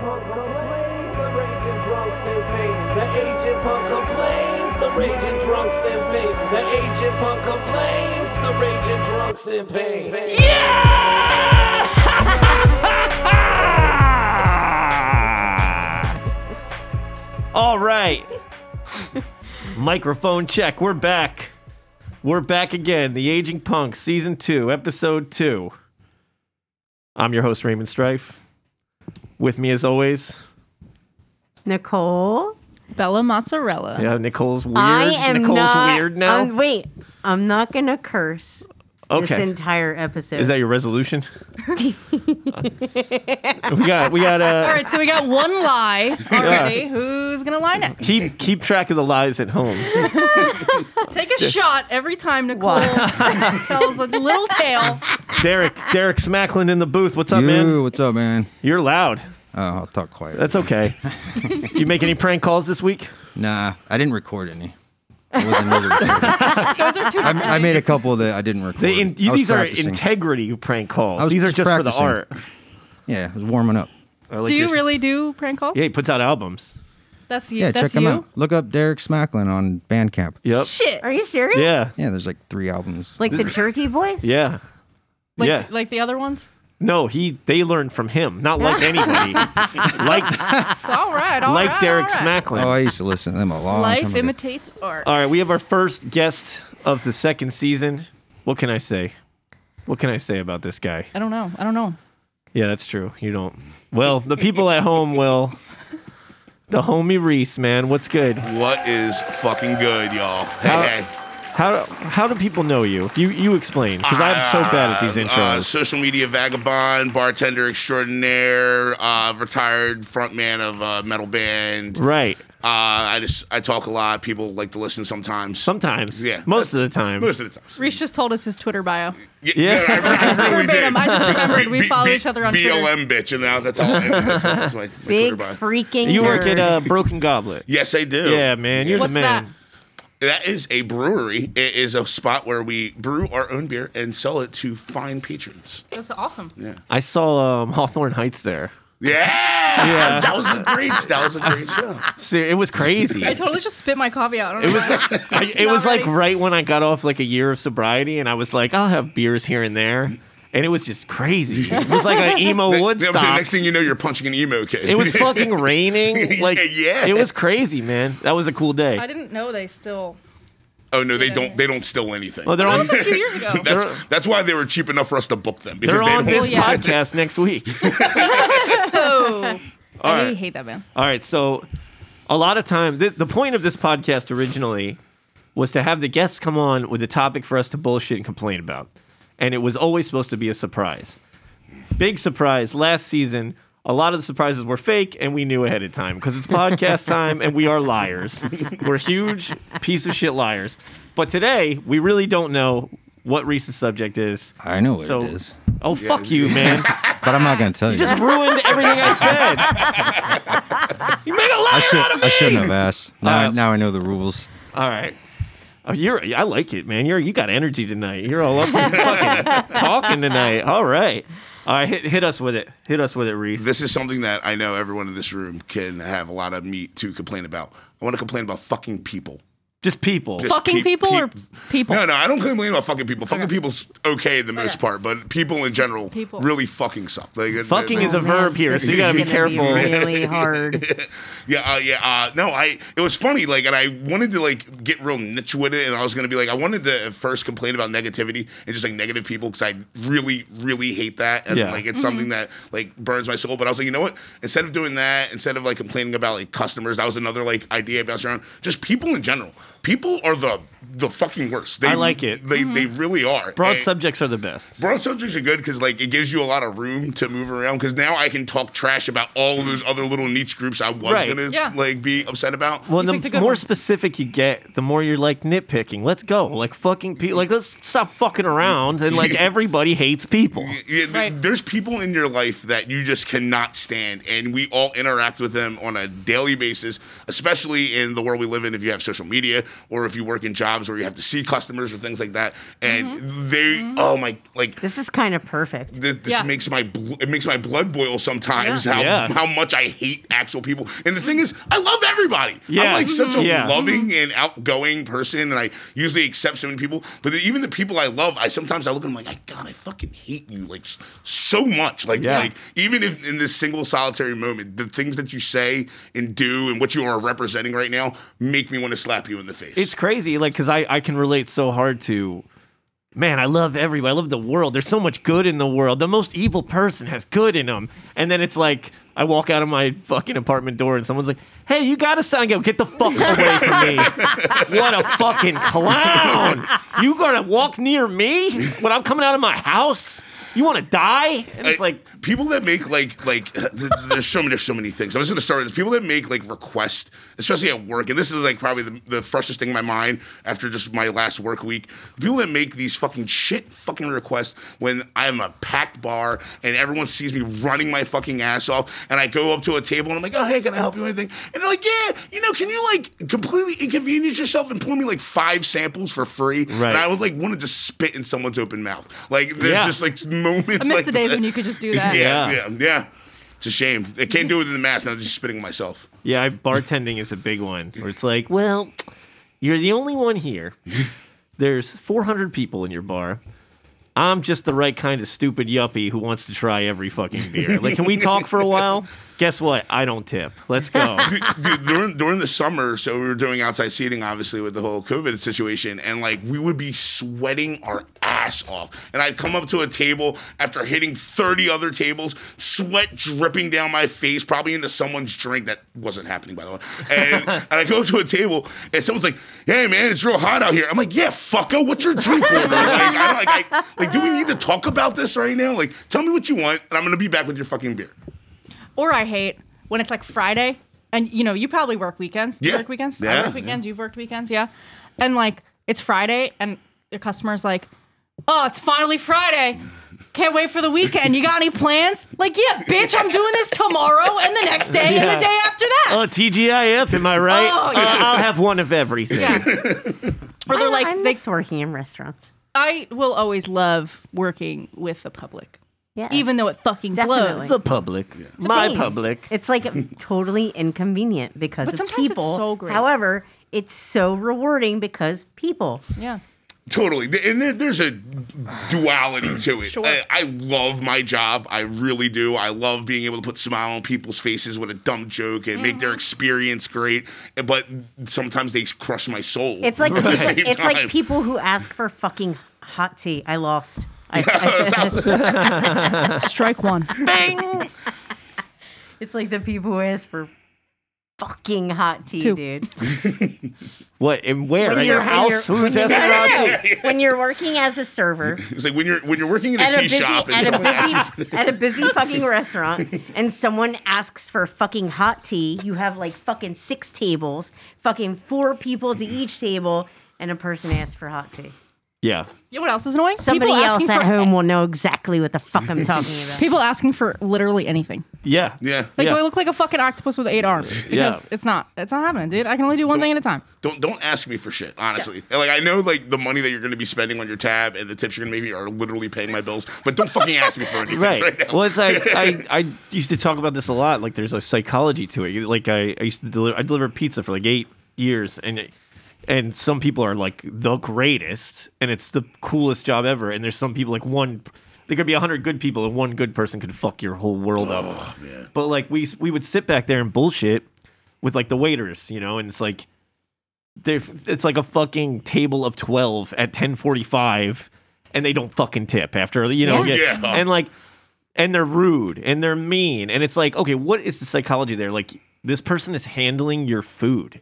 punk complains, the raging drunks in pain. The Aging Punk complains, the raging drunks in pain. The Aging Punk complains, the raging drunks in pain. All right. Microphone check. We're back. We're back again. The Aging Punk, Season 2, Episode 2. I'm your host, Raymond Strife. With me, as always, Nicole. Bella Mozzarella. yeah, Nicole's weird. I am Nicole's not. weird now. um, wait, I'm not gonna curse this okay. entire episode. Is that your resolution? we got, we got, uh, All right, so we got one lie already. Who's gonna lie next? keep, keep track of the lies at home. Take a shot every time Nicole tells a little tale. Derek, Derek Smacklin in the booth. What's up, Yo, man? what's up, man? You're loud. Oh, I'll talk quiet. That's okay. you make any prank calls this week? nah, I didn't record any. I wasn't really. Those are two. I, I made a couple that I didn't record. They in, I was these are integrity prank calls. I was These are just just for the practicing. art. Yeah, I was warming up. I like do you your- really do prank calls? Yeah, he puts out albums. That's you. Yeah, that's check them you. out. Look up Derek Smacklin on Bandcamp. Yep. Shit. Are you serious? Yeah. Yeah, there's like three albums. Like the Jerky Boys? Yeah. Like, yeah. like the other ones. No, he they learned from him, not like anybody. like All right. All like right, Derek all right. Smacklin. Oh, I used to listen to them a long time Life ago. imitates art. All right, we have our first guest of the second season. What can I say? What can I say about this guy? I don't know. I don't know. Yeah, that's true. You don't. Well, the people at home will. The homie Reese, man, what's good? What is fucking good, y'all? How- Hey, hey. How how do people know you? You you explain because I'm so bad at these Uh, intros. social media vagabond, bartender extraordinaire, uh, retired frontman of a metal band. Uh, right. I just I talk a lot. People like to listen sometimes. Sometimes. Yeah. Most of the time. Most of the time. Reese just told us his Twitter bio. Yeah, Yeah. I, I really Verbatim. did. I just remembered we B- follow B- each other on Twitter. BLM bitch, and now that's all. That's my, that's my, my Big Twitter bio. freaking. You work nerd. at uh, Broken Goblet. Yes, I do. Yeah, man. You're What's the man. that? That is a brewery. It is a spot where we brew our own beer and sell it to fine patrons. That's awesome. Yeah. I saw um, Hawthorne Heights there. Yeah, Yeah. that was a great. That was a great show. See, it was crazy. I totally just spit my coffee out. I don't It know was. I, it not was like right when I got off like a year of sobriety, and I was like, I'll have beers here and there, and it was just crazy. It was like an emo Ne- I'm saying, Woodstock. next thing you know, you're punching an emo kid. It was fucking raining. Like, Yeah. it was crazy, man. That was a cool day. I didn't know they still. oh no, they Yeah. don't. They don't steal anything. Oh, they're That on. was a few years ago. They're- that's that's why they were cheap enough for us to book them because They're they on this Well, yeah. podcast next week. Oh, All I right. hate that band. All right, so a lot of time, the, the point of this podcast originally was to have the guests come on with a topic for us to bullshit and complain about, and it was always supposed to be a surprise. Big surprise last season. A lot of the surprises were fake, and we knew ahead of time because it's podcast time, and we are liars. We're huge piece of shit liars. But today, we really don't know what Reese's subject is. I know what So- it is, Oh, fuck you, man! but I'm not gonna tell you. You just ruined everything I said. You made a I liar should. out of me. I shouldn't have asked. Now, Uh, I, now I know the rules. All right. Oh, you're. I like it, man. You're. You got energy tonight. You're all up fucking talking tonight. All right. All right. Hit, hit us with it. Hit us with it, Reese. This is something that I know everyone in this room can have a lot of meat to complain about. I want to complain about fucking people. Just people. Just Fucking peop- people or people? No, no, I don't complain about fucking people. Fucking Okay. people's okay the most Okay. part, but people in general People. really fucking suck. Like it- Fucking it- is a Oh, man. verb here, so you gotta be is gonna careful. really hard. Yeah, uh, yeah. Uh, no, I. It was funny. Like, and I wanted to like get real niche with it, and I was gonna be like, I wanted to first complain about negativity and just like negative people because I really, really hate that, and Yeah. like it's something that like burns my soul. But I was like, you know what? Instead of doing that, instead of like complaining about like customers, that was another like idea about around. Just people in general. People are the the fucking worst. They, I like it. They they mm-hmm. really are. Broad And- subjects are the best. Broad subjects are good because like it gives you a lot of room to move around. Because now I can talk trash about all of those other little niche groups I was Right. gonna Yeah. like be upset about. Well, You the more one. specific you get, the more you're like nitpicking. Let's go. Like fucking people. Like let's stop fucking around. And like everybody hates people. Yeah, th- Right. There's people in your life that you just cannot stand, and we all interact with them on a daily basis, especially in the world we live in. If you have social media or if you work in jobs jobs where you have to see customers or things like that, and mm-hmm. they mm-hmm. oh my like This is kind of perfect. Th- this Yeah. makes my bl- it makes my blood boil sometimes Yeah. how Yeah. how much I hate actual people. And the thing is, I love everybody. Yeah. I'm like such a mm-hmm. Yeah. loving and outgoing person, and I usually accept so many people. But then even the people I love, I sometimes I look at them like, I God, I fucking hate you like so much. Like Yeah. like even if in this single solitary moment, the things that you say and do and what you are representing right now make me want to slap you in the face. It's crazy, like, because I, I can relate so hard to, man, I love everybody. I love the world. There's so much good in the world. The most evil person has good in them. And then it's like, I walk out of my fucking apartment door and someone's like, hey, you got to sign. Go, get the fuck away from me. what a fucking clown. You got to walk near me when I'm coming out of my house? You want to die? And it's I- like, people that make like like th- there's so many there's so many things. I'm just gonna start with people that make like requests, especially at work, and this is like probably the, the freshest thing in my mind after just my last work week. People that make these fucking shit fucking requests when I'm a packed bar and everyone sees me running my fucking ass off, and I go up to a table and I'm like, oh hey, can I help you with anything? And they're like, yeah, you know, can you like completely inconvenience yourself and pour me like five samples for free? Right. And I would like want to just spit in someone's open mouth. Like there's Yeah. just like moments. I miss like the days that. when you could just do that. Yeah, Yeah. yeah, yeah. It's a shame. I can't do it in the mask. Now I'm just spitting myself. Yeah, I, bartending is a big one where it's like, well, you're the only one here. There's 400 people in your bar. I'm just the right kind of stupid yuppie who wants to try every fucking beer. Like, can we talk for a while? Guess what? I don't tip. Let's go. Dude, during, during the summer, so we were doing outside seating, obviously, with the whole COVID situation, and like we would be sweating our ass off. And I'd come up to a table after hitting 30 other tables, sweat dripping down my face, probably into someone's drink. That wasn't happening, by the way. And, and I go to a table, and someone's like, hey, man, it's real hot out here. I'm like, yeah, fucko, what's your drink order? Like, I like, I, like, do we need to talk about this right now? Like, tell me what you want, and I'm going to be back with your fucking beer. Or I hate when it's like Friday, and you know you probably work weekends. Do you Yeah. work weekends. Yeah. I work weekends. You've worked weekends, yeah. And like it's Friday, and your customer's like, "Oh, it's finally Friday." Can't wait for the weekend. You got any plans? Like, yeah, bitch, I'm doing this tomorrow and the next day and the day after that. Oh, TGIF, am I right? Oh, Uh, yeah. I'll have one of everything. yeah. Or they're I, like, I they, miss working in restaurants. I will always love working with the public, Yeah, even though it fucking Definitely. blows. The public. My Same. public. It's like totally inconvenient because But of sometimes it's people. so great. However, it's so rewarding because people. Yeah. Totally, and there, there's a duality to it. Sure. I, I love my job, I really do. I love being able to put a smile on people's faces with a dumb joke and make Mm-hmm. their experience great. But sometimes they crush my soul. It's like at the it's, same it's time. like people who ask for fucking hot tea. I lost. I, I said, Strike one. Bing. it's like the people who ask for fucking hot tea, Two. dude. What and where? When At your house? you're- Who's when asking you're- about tea? when you're working as a server It's like when you're when you're working in a at a tea busy shop and at a someone asks you busy at a busy fucking restaurant, and someone asks for fucking hot tea, you have like fucking six tables, fucking four people to each table, and a person asks for hot tea. Yeah. You know what else is annoying? Somebody People else asking at for- home will know exactly what the fuck I'm talking about. People asking for literally anything. Yeah. Yeah. Like, Yeah. do I look like a fucking octopus with eight arms? Because Yeah. it's not. It's not happening, dude. I can only do one thing at a time. Don't don't ask me for shit, honestly. And, Like I know like the money that you're going to be spending on your tab and the tips you're going to make me are literally paying my bills, but don't fucking ask me for anything right, Right. now. Well, it's like I, I used to talk about this a lot. Like, there's a psychology to it. Like, I, I used to deliver. I delivered pizza for like eight years, and it, and some people are like the greatest, and it's the coolest job ever. And there's some people like one. There could be a hundred good people, and one good person could fuck your whole world up. Oh, but like we we would sit back there and bullshit with like the waiters, you know, and it's like there it's like a fucking table of 12 at 10:45 and they don't fucking tip after you know Yeah. get- Yeah. and like and they're rude and they're mean and it's like okay what is the psychology there like this person is handling your food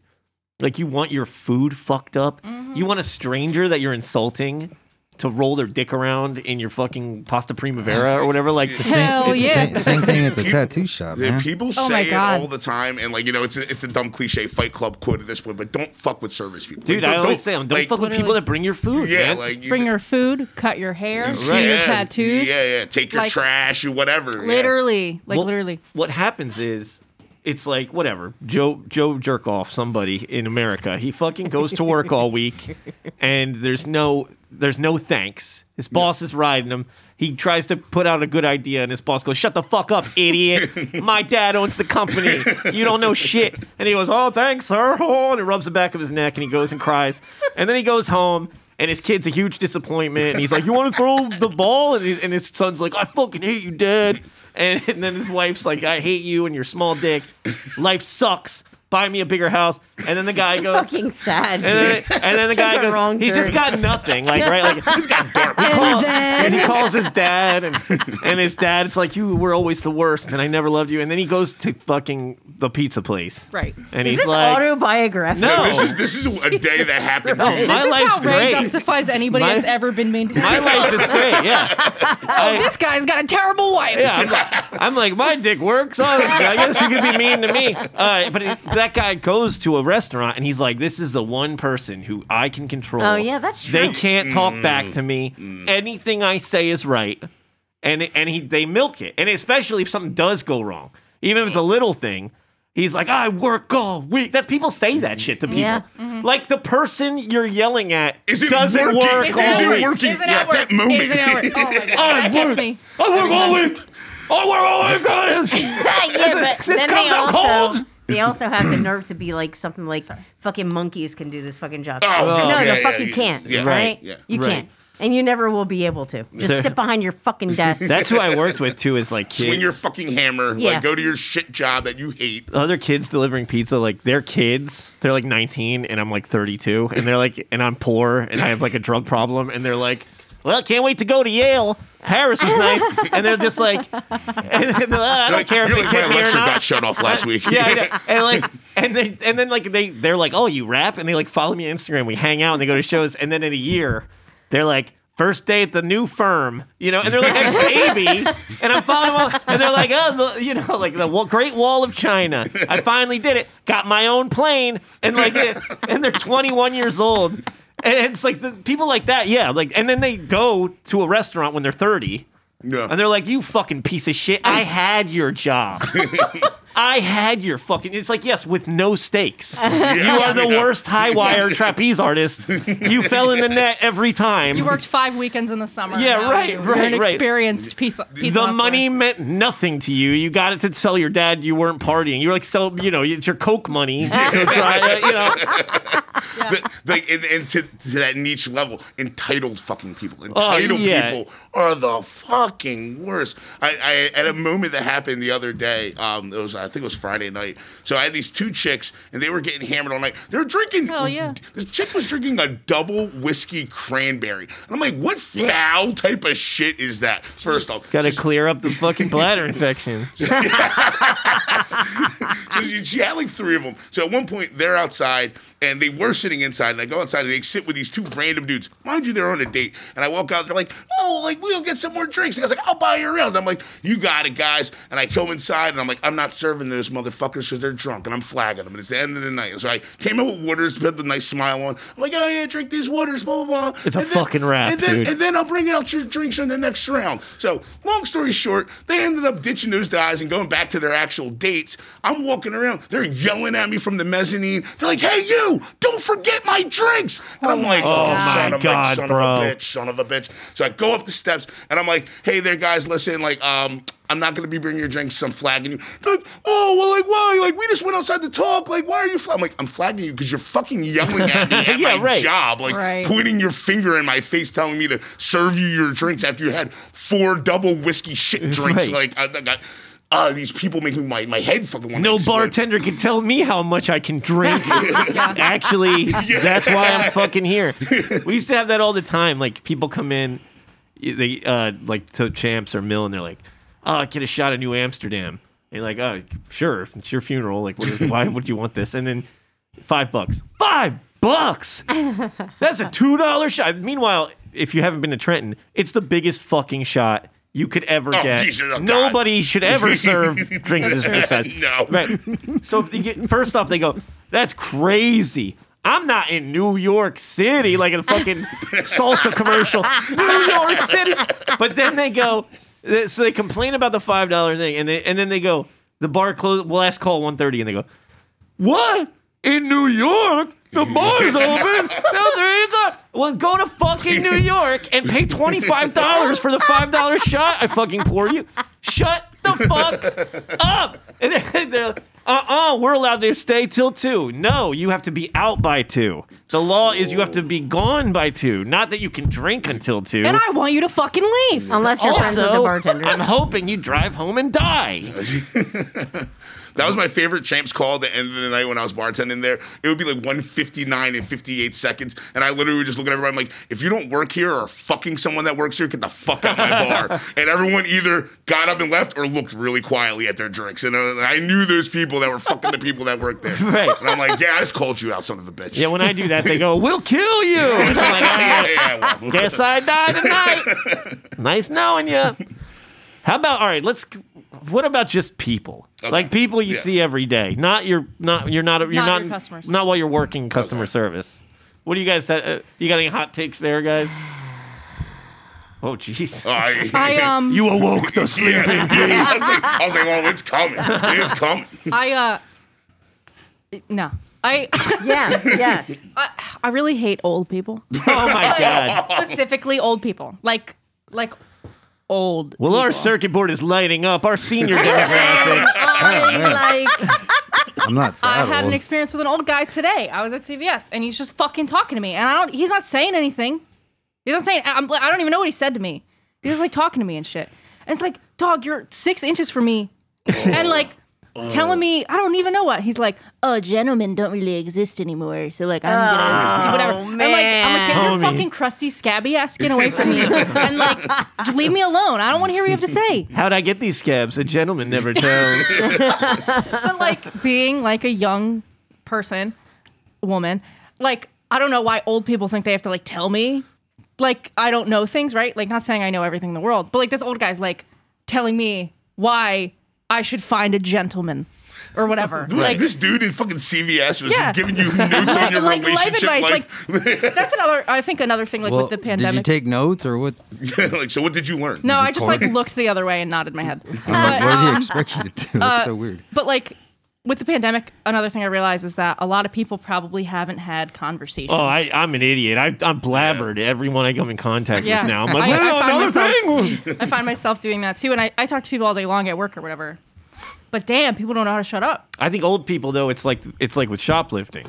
like you want your food fucked up mm-hmm. you want a stranger that you're insulting to roll their dick around in your fucking pasta primavera or whatever like Hell It's the yeah. Same, same thing at the tattoo shop, man. people Oh say it all the time, and like you know, it's a, it's a dumb cliche Fight Club quote at this point, but don't fuck with service people, dude Like, i don't- always say don't like, fuck with people that bring your food Yeah, man. like you, Bring your food, cut your hair, do your yeah, tattoos. Yeah, yeah. Take your Like- trash or whatever. yeah. Literally, like Well, literally. What happens is it's like whatever. Joe Joe Jerkoff, somebody in America. He fucking goes to work all week, and there's no there's no thanks. His boss is riding him. He tries to put out a good idea, and his boss goes, "Shut the fuck up, idiot! My dad owns the company. You don't know shit." And he goes, "Oh, thanks, sir." Oh, and he rubs the back of his neck, and he goes and cries. And then he goes home. And his kid's a huge disappointment. And he's like, "You want to throw the ball?" And, he, and his son's like, "I fucking hate you, dad." And, and then his wife's like, "I hate you and your small dick. Life sucks. Buy me a bigger house." And then the guy goes, Fucking sad. and then, and then the guy goes, wrong he's just got nothing, like right, like He's got call- and he calls his dad, and, and his dad, it's like you were always the worst, and I never loved you. And then he goes to fucking the pizza place, Right. And Is he's this like, autobiographical? No. This is this is a day that happened to Right. me. My This is life's how Ray great. justifies anybody My- that's ever been maintained. my life is great, yeah. oh, this guy's got a terrible wife. Yeah, I'm like, I'm like, my dick works. Oh, I guess you could be mean to me. Uh, but it, that guy goes to a restaurant and he's like, this is the one person who I can control. Oh, yeah, that's true. They can't talk Mm. back to me. Anything I say is right. And and he they milk it. And especially if something does go wrong, even if it's a little thing. He's like, I work all week. That's people say that shit to people. Yeah. Mm-hmm. Like the person you're yelling at Is it doesn't working? work Is all it week. working? Isn't Yeah, it work? that moment. Isn't it work? Oh my god, I that gets work. me. I work all week. I work all week, guys. yeah, but this then comes they out also, cold. They also have the nerve to be like something like fucking monkeys can do this fucking job. Oh, no, yeah, the yeah, fuck you yeah, can't. yeah. right? Right, yeah. You Right. can't. And you never will be able to. Just sit behind your fucking desk. That's who I worked with too. Is like Swing your fucking hammer. Yeah. Like go to your shit job that you hate. other kids delivering pizza. Like they're kids. They're like 19, and I'm like 32, and they're like, and I'm poor, and I have like a drug problem, and they're like, well, can't wait to go to Yale. Paris was nice, and they're just like, and, and, uh, I don't Like, care if you're they like my me or Alexa not. got shut off last week. yeah, I know. and like, and they, and then like they, they're like, oh, you rap, and they like follow me on Instagram. We hang out, and they go to shows, and then in a year, they're like. First day at the new firm, you know, and they're like a baby, and I'm following them, and they're like, oh, the, you know, like the Great Wall of China. I finally did it. Got my own plane, and like, and they're 21 years old, and it's like the people like that, yeah, like, and then they go to a restaurant when they're 30, Yeah. and they're like, "You fucking piece of shit! I had your job. I had your fucking." It's like, yes, with no stakes. you are the Yeah. worst high wire trapeze artist. You fell in the net every time. You worked five weekends in the summer. Yeah, Now right, you- right, You're an right. experienced pizza. pizza the hustler. money meant nothing to you. You got it to tell your dad you weren't partying. You were like, so you know, it's your coke money. to try, uh, you know, The- like and, and to, to that niche level, entitled fucking people. Entitled Oh, yeah. people are the fucking worst. I, I at a moment that happened the other day. Um, it was I think it was Friday night. So I had these two chicks, and they were getting hammered all night. They were drinking. Hell yeah. This chick was drinking a double whiskey cranberry. And I'm like, what foul type of shit is that? First off, got to She's- clear up the fucking bladder infection. so she, she had like three of them. So at one point, they're outside and they were sitting inside. And I go outside and they sit with these two random dudes. Mind you, they're on a date. And I walk out they're like, oh, like we'll get some more drinks. And I was like, I'll buy you around. I'm like, you got it, guys. And I come inside and I'm like, I'm not serving those motherfuckers because they're drunk and I'm flagging them. And it's the end of the night. And so I came out with waters, put a nice smile on. I'm like, oh yeah, drink these waters, blah blah blah. It's a then- fucking wrap, and then, dude. And then I'll bring out your drinks in the next round. So, long story short, they ended up ditching those guys and going back to their actual dates. I'm walking around, they're yelling at me from the mezzanine. They're like, "Hey, you! Don't forget my drinks!" And I'm like, "Oh, my son of God, a son bro. of a bitch, son of a bitch!" So I go up the steps and I'm like, "Hey there, guys! Listen, like, um." I'm not gonna be bringing your drinks. I'm flagging you. They're like, oh well, like why? Like we just went outside to talk. Like why are you? Flag-? I'm like, I'm flagging you because you're fucking yelling at me at Yeah, my right. job. Like Right. pointing your finger in my face, telling me to serve you your drinks after you had four double whiskey shit drinks. Right. Like I, I got uh, these people making my, my head fucking want No bartender can tell me how much I can drink. Actually, that's why I'm fucking here. We used to have that all the time. Like people come in, they uh, like to Champs or Mill, and they're like, "Oh, get a shot of New Amsterdam." And you're like, "Oh, sure, it's your funeral. Like, what is, why would you want this?" And then five bucks. Five bucks. That's a two dollar shot. Meanwhile, if you haven't been to Trenton, it's the biggest fucking shot you could ever Oh, get. Jesus, oh, God. Nobody should ever serve drinks as this size. No. Right. So if you get first off, they go, "That's crazy." I'm not in New York City like a fucking salsa commercial. New York City. But then they go, so they complain about the five dollar thing, and they, and then they go, The bar close. Last call 1:30, and they go, "What in New York? The bar's open." No, there ain't that. Well, go to fucking New York and pay twenty five dollars for the five dollar shot I fucking pour you. Shut the fuck up. And they're, they're like, uh-uh, we're allowed to stay till two. No, you have to be out by two. The law is you have to be gone by two. Not that you can drink until two. And I want you to fucking leave. Unless you're friends with the also, bartender. I'm hoping you drive home and die. That was my favorite champs call at the end of the night when I was bartending there. It would be like 159 and 58 seconds. And I literally would just look at everybody I'm like, if you don't work here or fucking someone that works here, get the fuck out of my bar. And everyone either got up and left or looked really quietly at their drinks. And uh, I knew those people that were fucking the people that worked there. Right. And I'm like, yeah, I just called you out, son of a bitch. Yeah, when I do that, they go, "We'll kill you." And I'm like, "All yeah, yeah, well. Guess I die tonight. nice knowing you. How about all right? Let's. What about just people? Like people you Yeah. see every day, not your, not you're not you're Not not your customers. not while you're working customer service. What do you guys? Uh, you got any hot takes there, guys? Oh, jeez. I, I um You awoke the sleeping yeah. beast. I, was like, I was like, oh, it's coming. It's coming. I uh no. I yeah, yeah. I, I really hate old people. Oh my god. Specifically old people. Like like old. Well, our circuit board is lighting up. Our senior demographic. I like I'm not I that had an experience with an old guy today. I was at CVS and he's just fucking talking to me, and I don't. He's not saying anything. He's not saying. I'm, I don't even know what he said to me. He was like talking to me and shit. And it's like, dog, you're six inches from me, and like telling me I don't even know what. He's like, oh, gentlemen don't really exist anymore. So like, I'm gonna oh, do whatever. I'm like, I'm like, get your fucking crusty, scabby ass skin away from me, and like, leave me alone. I don't want to hear what you have to say. How'd I get these scabs? A gentleman never tells. but like being like a young person, woman, like I don't know why old people think they have to like tell me, like I don't know things, right? Like not saying I know everything in the world, but like this old guy's like telling me why I should find a gentleman or whatever. Like this dude in fucking CVS was Yeah. giving you notes on your Like life relationship advice, life. that's another. I think another thing like Well, with the pandemic. did you pandemic. take notes or what? like, so what did you learn? no, I just like looked the other way and nodded my head. I'm like, But, what did he um, expect you to do? That's so weird. But like with the pandemic, another thing I realized is that a lot of people probably haven't had conversations. Oh, I, I'm an idiot. I, I'm blabbered everyone I come in contact Yeah. with now. I'm like, I- I "Well, find another myself- thing. I find myself doing that too, and I, I talk to people all day long at work or whatever. But damn, people don't know how to shut up. I think old people though, it's like it's like with shoplifting.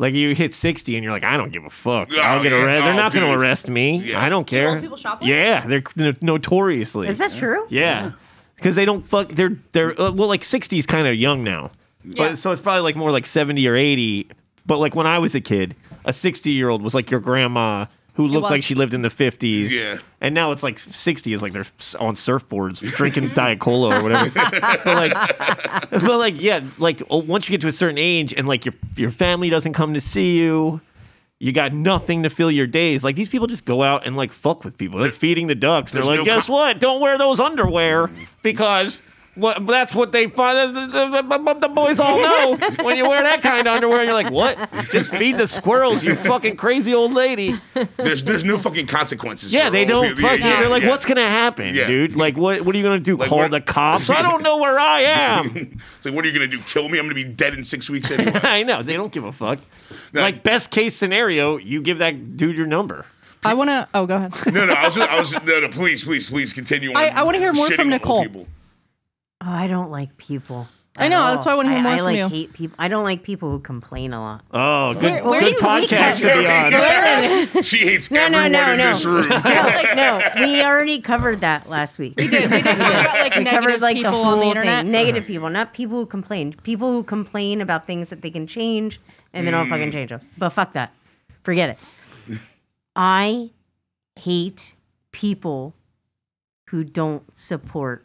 Like you hit 60 and you're like, I don't give a fuck. Oh, I'll get yeah. arrested. They're Oh, not going to arrest me. Yeah. I don't care. old people shoplift? Yeah, they're no- notoriously. Is that true? Yeah, because they don't fuck. They're they're uh, well, like 60 is kind of young now. Yeah. But, so it's probably like more like 70 or 80. But like when I was a kid, a 60 year old was like your grandma who looked like she lived in the 50s. Yeah. And now it's like 60 is like they're on surfboards drinking Diet Cola or whatever. but like, but like, yeah, like once you get to a certain age and like your your family doesn't come to see you, you got nothing to fill your days. Like these people just go out and like fuck with people, like feeding the ducks. They're There's like, no guess co- what? Don't wear those underwear mm-hmm. because. What, that's what they find. The, the- the- the boys all know when you wear that kind of underwear. You're like, what? Just feed the squirrels, you fucking crazy old lady. There's there's no fucking consequences. Yeah, for they old don't people. fuck Yeah, yeah, They're like, yeah. what's gonna happen, Yeah. dude? Like, what? What are you gonna do? Like, Call what- the cops? I don't know where I am. It's like, what are you gonna do? Kill me? I'm gonna be dead in six weeks anyway. I know they don't give a fuck. No. Like best case scenario, you give that dude your number. I want to. Oh, go ahead. no, no, I was, I was, no, no, please, please, please continue. On I- I wanna hear more from Nicole. people. Oh, I don't like people. I at know, that's why I wanna hear more I from like you. hate people. I don't like people who complain a lot. Oh, good, Where- where good do you- where podcast to be on. She hates No, no, everyone no, in no. this room. no, no, we already covered that last week. We did. We did talk about like We negative covered like the people whole on the internet. thing. Negative people, not people who complain. People who complain about things that they can change and they don't Mm. fucking change them. But fuck that. Forget it. I hate people who don't support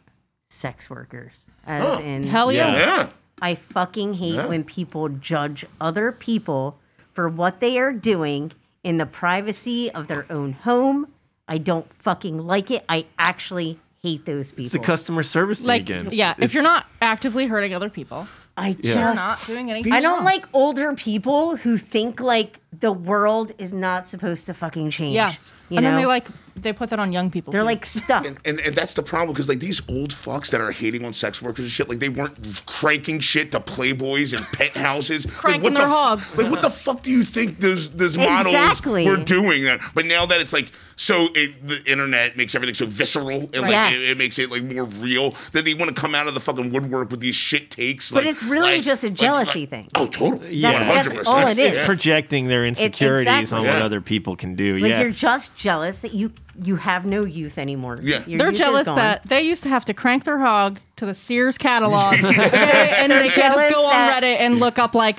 sex workers. As in Hell yeah. Yeah. yeah. I fucking hate when people judge other people for what they are doing in the privacy of their own home. I don't fucking like it. I actually hate those people. It's the customer service thing Like, again. yeah, if It's- you're not actively hurting other people, I you're just not doing anything. I don't like older people who think like the world is not supposed to fucking change. Yeah. You and know? then they like they put that on young people. they're too. like stuck. And, and, and that's the problem because like these old fucks that are hating on sex workers and shit, like they weren't cranking shit to playboys and penthouses, Cranking like, what their the, hogs. Like what the fuck do you think those those models Exactly. were doing? That? But now that it's like so, it, the internet makes everything so visceral and like Yes. it, it makes it like more real that they want to come out of the fucking woodwork with these shit takes. But like- it's really like- just a jealousy like- thing. Oh, totally. Yeah. One That's- hundred that's all it percent. It's projecting their insecurities exactly. on what Yeah. other people can do. Like yeah. you're just jealous that you you have no youth anymore. Yeah. Your They're youth is jealous gone. that they used to have to crank their hog to the Sears catalog, okay, and they can't jealous just go on that- Reddit and look up like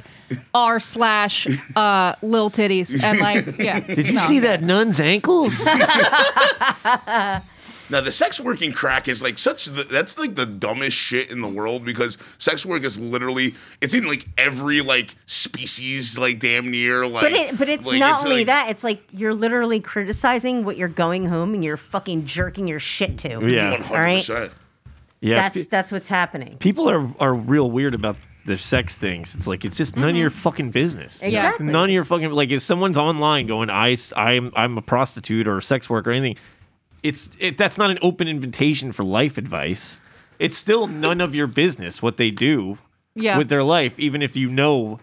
r slash uh, lil titties and like yeah. Did you see that nun's ankles? Now the sex working crack is like such the, that's like the dumbest shit in the world because sex work is literally it's in like every like species like damn near like But it, but it's like, not only like- that. It's like you're literally criticizing what you're going home and you're fucking jerking your shit to. Yeah. 100%. yeah. That's that's what's happening. people are are real weird about their sex things. It's like it's just none of your fucking business. Mm-hmm. Exactly. None of your fucking like if someone's online going I I'm I'm a prostitute or a sex worker or anything. It's it that's not an open invitation for life advice. It's still none of your business what they do Yeah. with their life, even if you know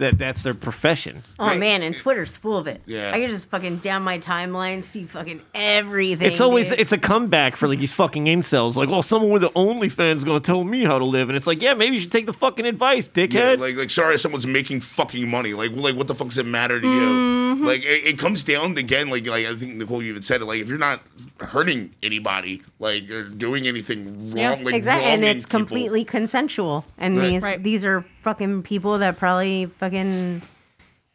that that's their profession. Oh man, and Twitter's full of it. Yeah. I can just fucking down my timeline, see fucking everything. It's always dude. it's a comeback for like these fucking incels. Like, oh, someone with an OnlyFans is gonna tell me how to live, and it's like, yeah, maybe you should take the fucking advice, Yeah, dickhead. like like sorry someone's making fucking money. Like like what the fuck does it matter to Mm-hmm. you? Like it, it comes down again like like I think Nicole you even said it like if you're not hurting anybody like or doing anything wrong Yeah, like exactly, and it's people- completely consensual. And Right. these Right. these are fucking people that probably fucking,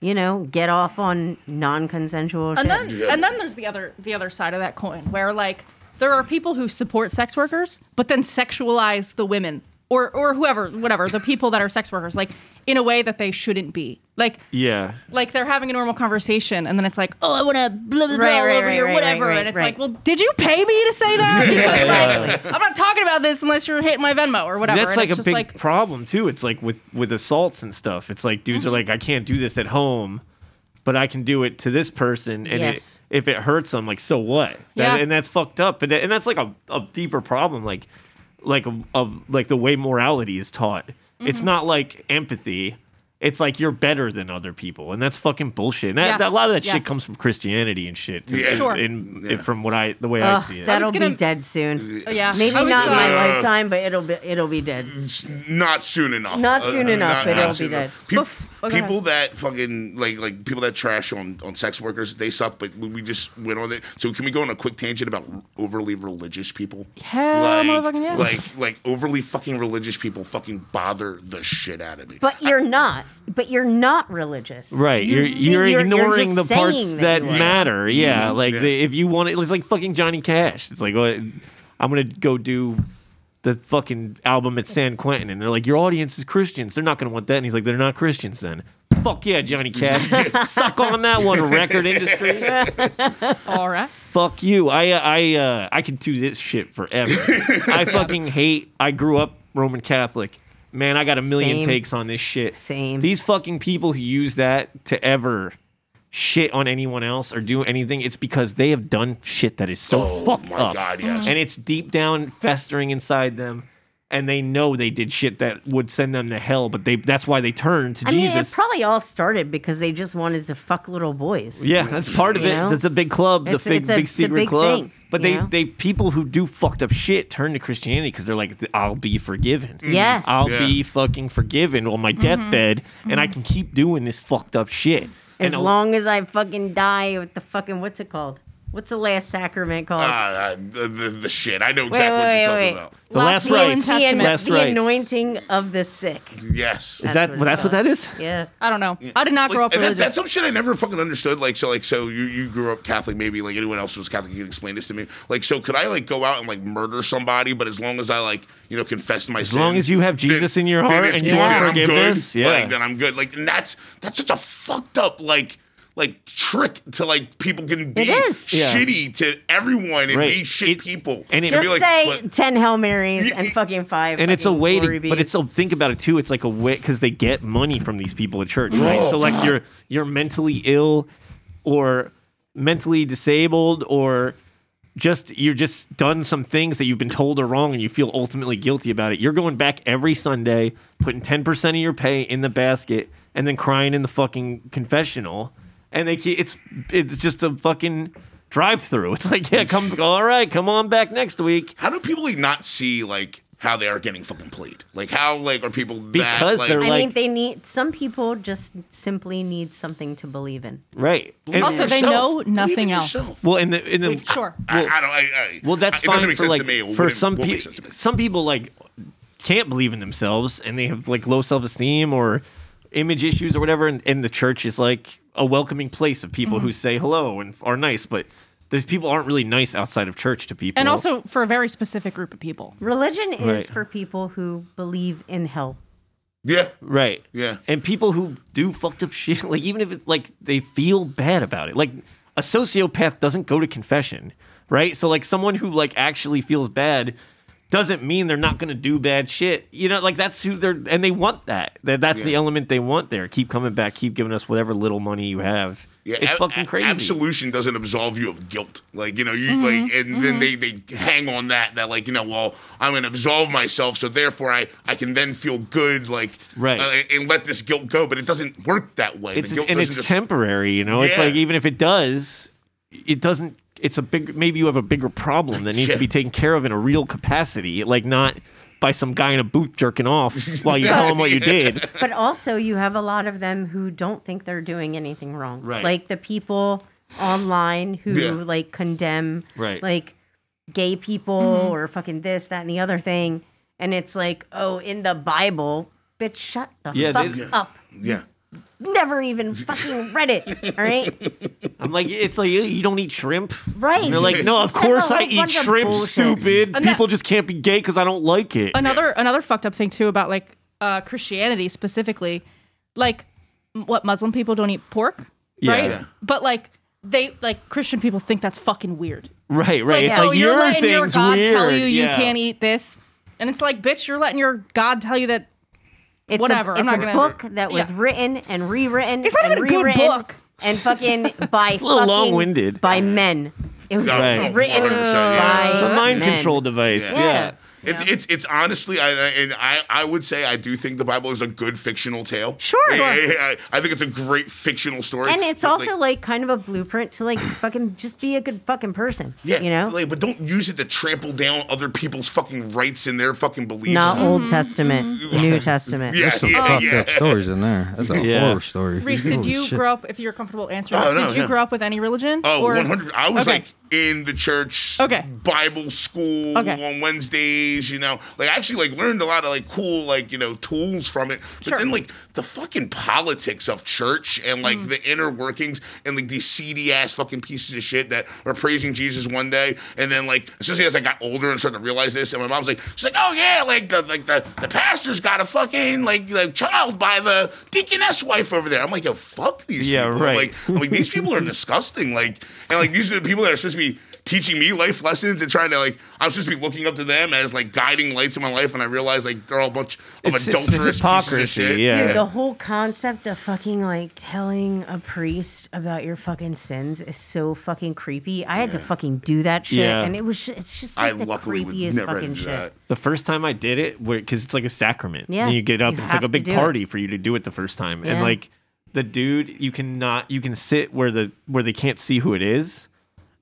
you know, get off on non-consensual shit. and then and then there's the other the other side of that coin where like there are people who support sex workers but then sexualize the women or or whoever whatever the people that are sex workers like in a way that they shouldn't be like yeah. like they're having a normal conversation and then it's like oh i want to blah blah blah Right, all right, over right, you right, whatever right, and it's right. like well did you pay me to say that because like i'm not talking about this unless you're hitting my venmo or whatever That's And like it's a just big like problem too. It's like with with assaults and stuff. It's like dudes are mm-hmm. like, I can't do this at home, but I can do it to this person, and Yes. it, if it hurts them, like so what? That- Yeah. and that's fucked up. And, and that's like a, a deeper problem, like like of, of like the way morality is taught. It's Mm-hmm. not like empathy. It's like you're better than other people, and that's fucking bullshit. And that, Yes. that- a lot of that shit comes from Christianity and shit. too, Yeah. Sure. In, in- from what I the way I see it. that'll gonna- be dead soon. yeah Maybe I was, not in my uh, lifetime, but it'll be it'll be dead. Not soon enough. Not soon enough, but it'll be dead. Peop- Oof. Oh, go people that fucking like like people that trash on on sex workers, they suck. But we we just went on it. So can we go on a quick tangent about overly religious people? Hell, like, motherfucking yeah. like like overly fucking religious people fucking bother the shit out of me. But you're not. But you're not religious. Right, You- you're you're, you're ignoring just the parts saying that you are. matter. Yeah, like Yeah. The, if you want it, it's like fucking Johnny Cash. It's like, oh, I'm gonna go do the fucking album at San Quentin, and they're like, your audience is Christians. They're not gonna want that. And he's like, they're not Christians then. Fuck yeah, Johnny Cash. Suck on that one, record industry. all right Fuck you. I uh, I uh, I could do this shit forever. I fucking hate. I grew up Roman Catholic. Man, I got a million Same. takes on this shit. Same. These fucking people who use that to ever shit on anyone else or do anything, it's because they have done shit that is so Oh fucked my up. God, yes. And it's deep down festering inside them. And they know they did shit that would send them to hell, but they that's why they turned to I mean, Jesus. it probably all started because they just wanted to fuck little boys. Yeah, that's part of You it. know? That's a big club, the It's a- big it's a- big it's a secret big club. thing, but they know? they people who do fucked up shit turn to Christianity because they're like, I'll be forgiven. Mm-hmm. Yes. I'll Yeah. be fucking forgiven on my mm-hmm. deathbed, and I mm-hmm. can keep doing this fucked up shit. as and long as I fucking die with the fucking what's it called? What's the last sacrament called? Ah, uh, the, the the shit. I know Wait, exactly what you're talking wait. about. the last, Last rites. the Testament. an- Last the rites. anointing of the sick. Yes. Is That's that what well, it's that's what that is? Yeah. i don't know i did not grow Like, up and that- religious that's some shit I never fucking understood. Like, so, like, so you, you grew up Catholic, maybe like anyone else who was Catholic, you can explain this to me. Like, so could I like go out and like murder somebody, but as long as I like, you know, confess my sin. As long as you have Jesus in your heart and you good, want then I'm forgiveness, yeah. Like, then I'm good. Like, and that's that's such a fucked up like like trick to like people can be It is. Yeah. shitty to everyone and Right. be shit It- people. and it- And Just be like, say but- ten Hail Marys and fucking five. and it's a way glory to but it's a think about it too it's like a way because they get money from these people at church right Oh, so like God. you're you're mentally ill or mentally disabled or just you're just done some things that you've been told are wrong and you feel ultimately guilty about it you're going back every sunday putting 10% of your pay in the basket and then crying in the fucking confessional and they keep, it's it's just a fucking drive through it's like yeah come all right come on back next week how do people like not see like how they are getting fucking played? Like how like are people that, Because like, they're I like- mean, they need some people just simply need something to believe in. right believe And- Also, they know Believe in nothing else. yourself. well in the in the Sure. I, I don't. I, I, Well, that's it fine doesn't make for sense like to me. It for wouldn't- some won't make people. sense to me. Some people like can't believe in themselves and they have like low self esteem or image issues or whatever. And, and the church is like a welcoming place of people Mm-hmm. who say hello and are nice. But those people aren't really nice outside of church to people. And also for a very specific group of people. Religion is Right. for people who believe in hell. Yeah. right, Yeah. and people who do fucked up shit, like even if it like they feel bad about it, like a sociopath doesn't go to confession, right? So like someone who like actually feels bad doesn't mean they're not going to do bad shit. You know, like that's who they're and they want that. That that's the element they want there. Keep coming back, keep giving us whatever little money you have. Yeah, it's a- fucking crazy. Absolution doesn't absolve you of guilt. Like you know, you Mm-hmm. like, and then they they hang on that that like you know, well, I'm gonna absolve myself, so therefore I I can then feel good, like Right. uh, and let this guilt go. But it doesn't work that way. It's the guilt and doesn't it's just temporary, you know. It's like even if it does, it doesn't. It's a big. Maybe you have a bigger problem that needs Yeah. to be taken care of in a real capacity, like not by some guy in a booth jerking off while you tell him what you did. But also, you have a lot of them who don't think they're doing anything wrong. Right. Like the people online who Yeah. like condemn Right. like gay people mm-hmm. or fucking this, that, and the other thing. And it's like, oh, in the Bible, bitch, shut the Yeah, fuck they- up. yeah. Never even fucking read it. All right. I'm like, it's like you- you don't eat shrimp. Right. And they're like, no, of course I eat shrimp. Stupid. And that- People just can't be gay because I don't like it. Another another fucked up thing too about like uh, Christianity specifically, like m- what Muslim people don't eat pork, Yeah. right? Yeah. But like they like Christian people think that's fucking weird. Right, right. Like, it's oh, like you're your letting your thing's God weird. tell you you Yeah. can't eat this, and it's like, bitch, you're letting your God tell you that. It's Whatever, A, I'm it's not a gonna- book that was Yeah. written and rewritten. It's not and even a good rewritten book. And fucking by a little fucking- long-winded. by men. It was Right. written 100%, yeah. by It's a mind men. control device. Yeah. Yeah. It's it's it's honestly, I, I- I I would say I do think the Bible is a good fictional tale. Sure. I, I- I think it's a great fictional story. And it's also like, like, kind of a blueprint to like fucking just be a good fucking person. yeah, You know? like, but don't use it to trample down other people's fucking rights and their fucking beliefs. Not Mm-hmm. Old Testament, New Testament. Yeah, There's some yeah, fucked yeah. up stories in there. That's a Yeah. horror story. Reese, did you shit. grow up? If you're comfortable answering, Oh, this, no, did you yeah. grow up with any religion? Oh, Or- 100. I was Okay. like in the church Okay. Bible school Okay. on Wednesdays, you know. Like I actually like learned a lot of like cool like, you know, tools from it. But Sure. then like the fucking politics of church and like Mm. the inner workings and like these seedy ass fucking pieces of shit that were praising Jesus one day and then like especially as I got older and started to realize this and my mom's like she's like, "Oh yeah, like the like the, the pastor's got a fucking like the child by the deaconess wife over there." I'm like, "Yo, fuck these Yeah, people." right. Like I'm like these people are disgusting. Like, and like these are the people that are supposed to be teaching me life lessons and trying to like I'm supposed to be looking up to them as like guiding lights in my life, and I realize like they're all a bunch of It's- it's adulterous hypocrisy, pieces of shit. yeah. Dude, the whole concept of fucking like telling a priest about your fucking sins is so fucking creepy. I had to fucking do that shit, Yeah. and it was ju- it's just I like the luckily would creepiest never fucking shit. that. The first time I did it, because it's like a sacrament. Yeah, And you get up, you and it's like a big do it. party for you to do it the first time. And like the dude, you cannot, you can sit where the where they can't see who it is,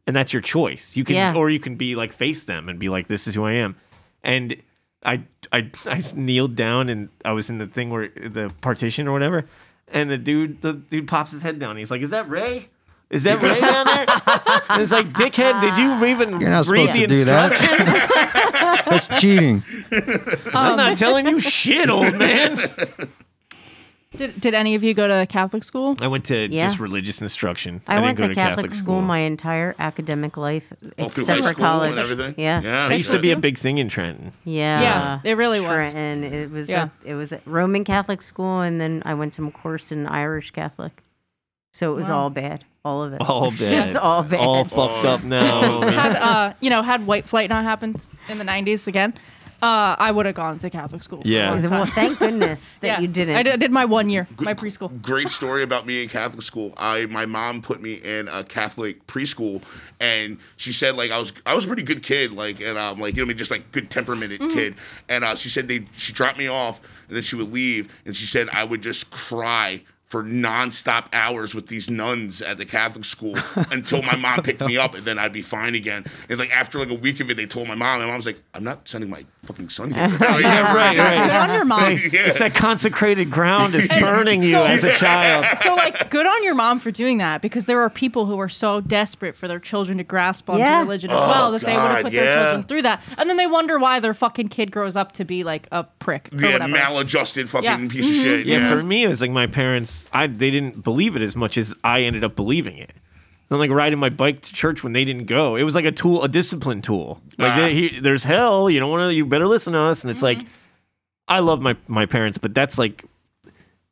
and that's your choice. You can, Yeah. or you can be like face them and be like, "This is who I am." And I, I, I kneeled down and I was in the thing where the partition or whatever, and the dude, the dude pops his head down. He's like, "Is that Ray?" Is that Ray down there? And it's like, dickhead, did you even You're not read supposed the to do that. instructions? That's cheating. I'm not oh, telling you shit, old man. Did, did any of you go to Catholic school? I went to Yeah. just religious instruction. I, didn't went go to Catholic, school, my entire academic life, Oh, through except for school and college. everything? Yeah, Yeah. It used to be a big thing in Trenton. yeah, Yeah, it really was. Trenton. It was Yeah. a, it was a Roman Catholic school, and then I went to a course in Irish Catholic. So it was all bad. All of it. All bad. Just all bad. All fucked up now. had uh, you know, had white flight not happened in the '90s again, uh, I would have gone to Catholic school. for a Yeah. long well, thank goodness that yeah, you didn't. I did, did my one year, my preschool. great story about me in Catholic school. I my mom put me in a Catholic preschool, and she said like I was I was a pretty good kid, like and um like you know me just like good temperamented Mm-hmm. kid. And uh, she said they she dropped me off, and then she would leave, and she said I would just cry. For nonstop hours with these nuns at the Catholic school until my mom picked me up, and then I'd be fine again. And like after like a week of it, they told my mom, and my mom's like, "I'm not sending my fucking son here." yeah, right, Good on your mom. Yeah. It's that consecrated ground is burning you So- as a child. so like good on your mom for doing that because there are people who are so desperate for their children to grasp onto Yeah. religion as oh, well that they would have God, put their children through that and then they wonder why their fucking kid grows up to be like a prick or yeah, whatever maladjusted fucking Yeah. piece of mm-hmm. shit. Yeah, Yeah, for me, it was like my parents. I they didn't believe it as much as I ended up believing it. I'm like riding my bike to church when they didn't go. It was like a tool, a discipline tool. Like Ah. they, he, there's hell. You don't want to. You better listen to us. And it's like, I love my my parents, but that's like,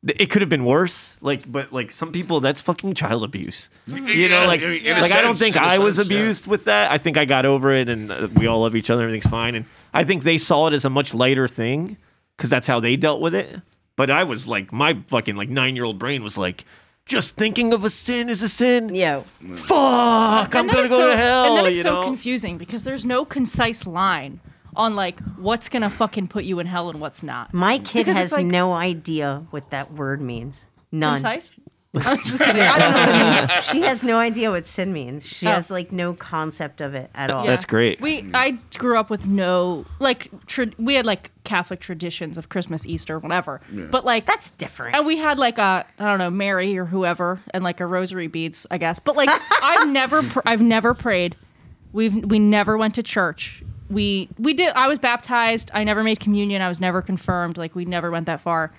it could have been worse. Like, but like some people, that's fucking child abuse. You know, like, like I don't think I I was sense, yeah. abused with that. I think I got over it, and uh, we all love each other. Everything's fine. And I think they saw it as a much lighter thing because that's how they dealt with it. But I was like, my fucking like nine year old brain was like, just thinking of a sin is a sin. Yeah. Fuck, I'm gonna go so, to hell. and then it's you so know? confusing because there's no concise line on like what's gonna fucking put you in hell and what's not my kid Because has like- no idea what that word means. None. concise I was just kidding. I don't know what it means She has no idea what sin means. She Oh. has like no concept of it at all. Yeah. That's great. We I grew up with no like tra- we had like Catholic traditions of Christmas, Easter, whatever. But like That's different. and we had like a I don't know Mary or whoever and like a rosary beads, I guess. But like I've never pr- I've never prayed. We've we never went to church. We we did. I was baptized. I never made communion. I was never confirmed. Like we never went that far.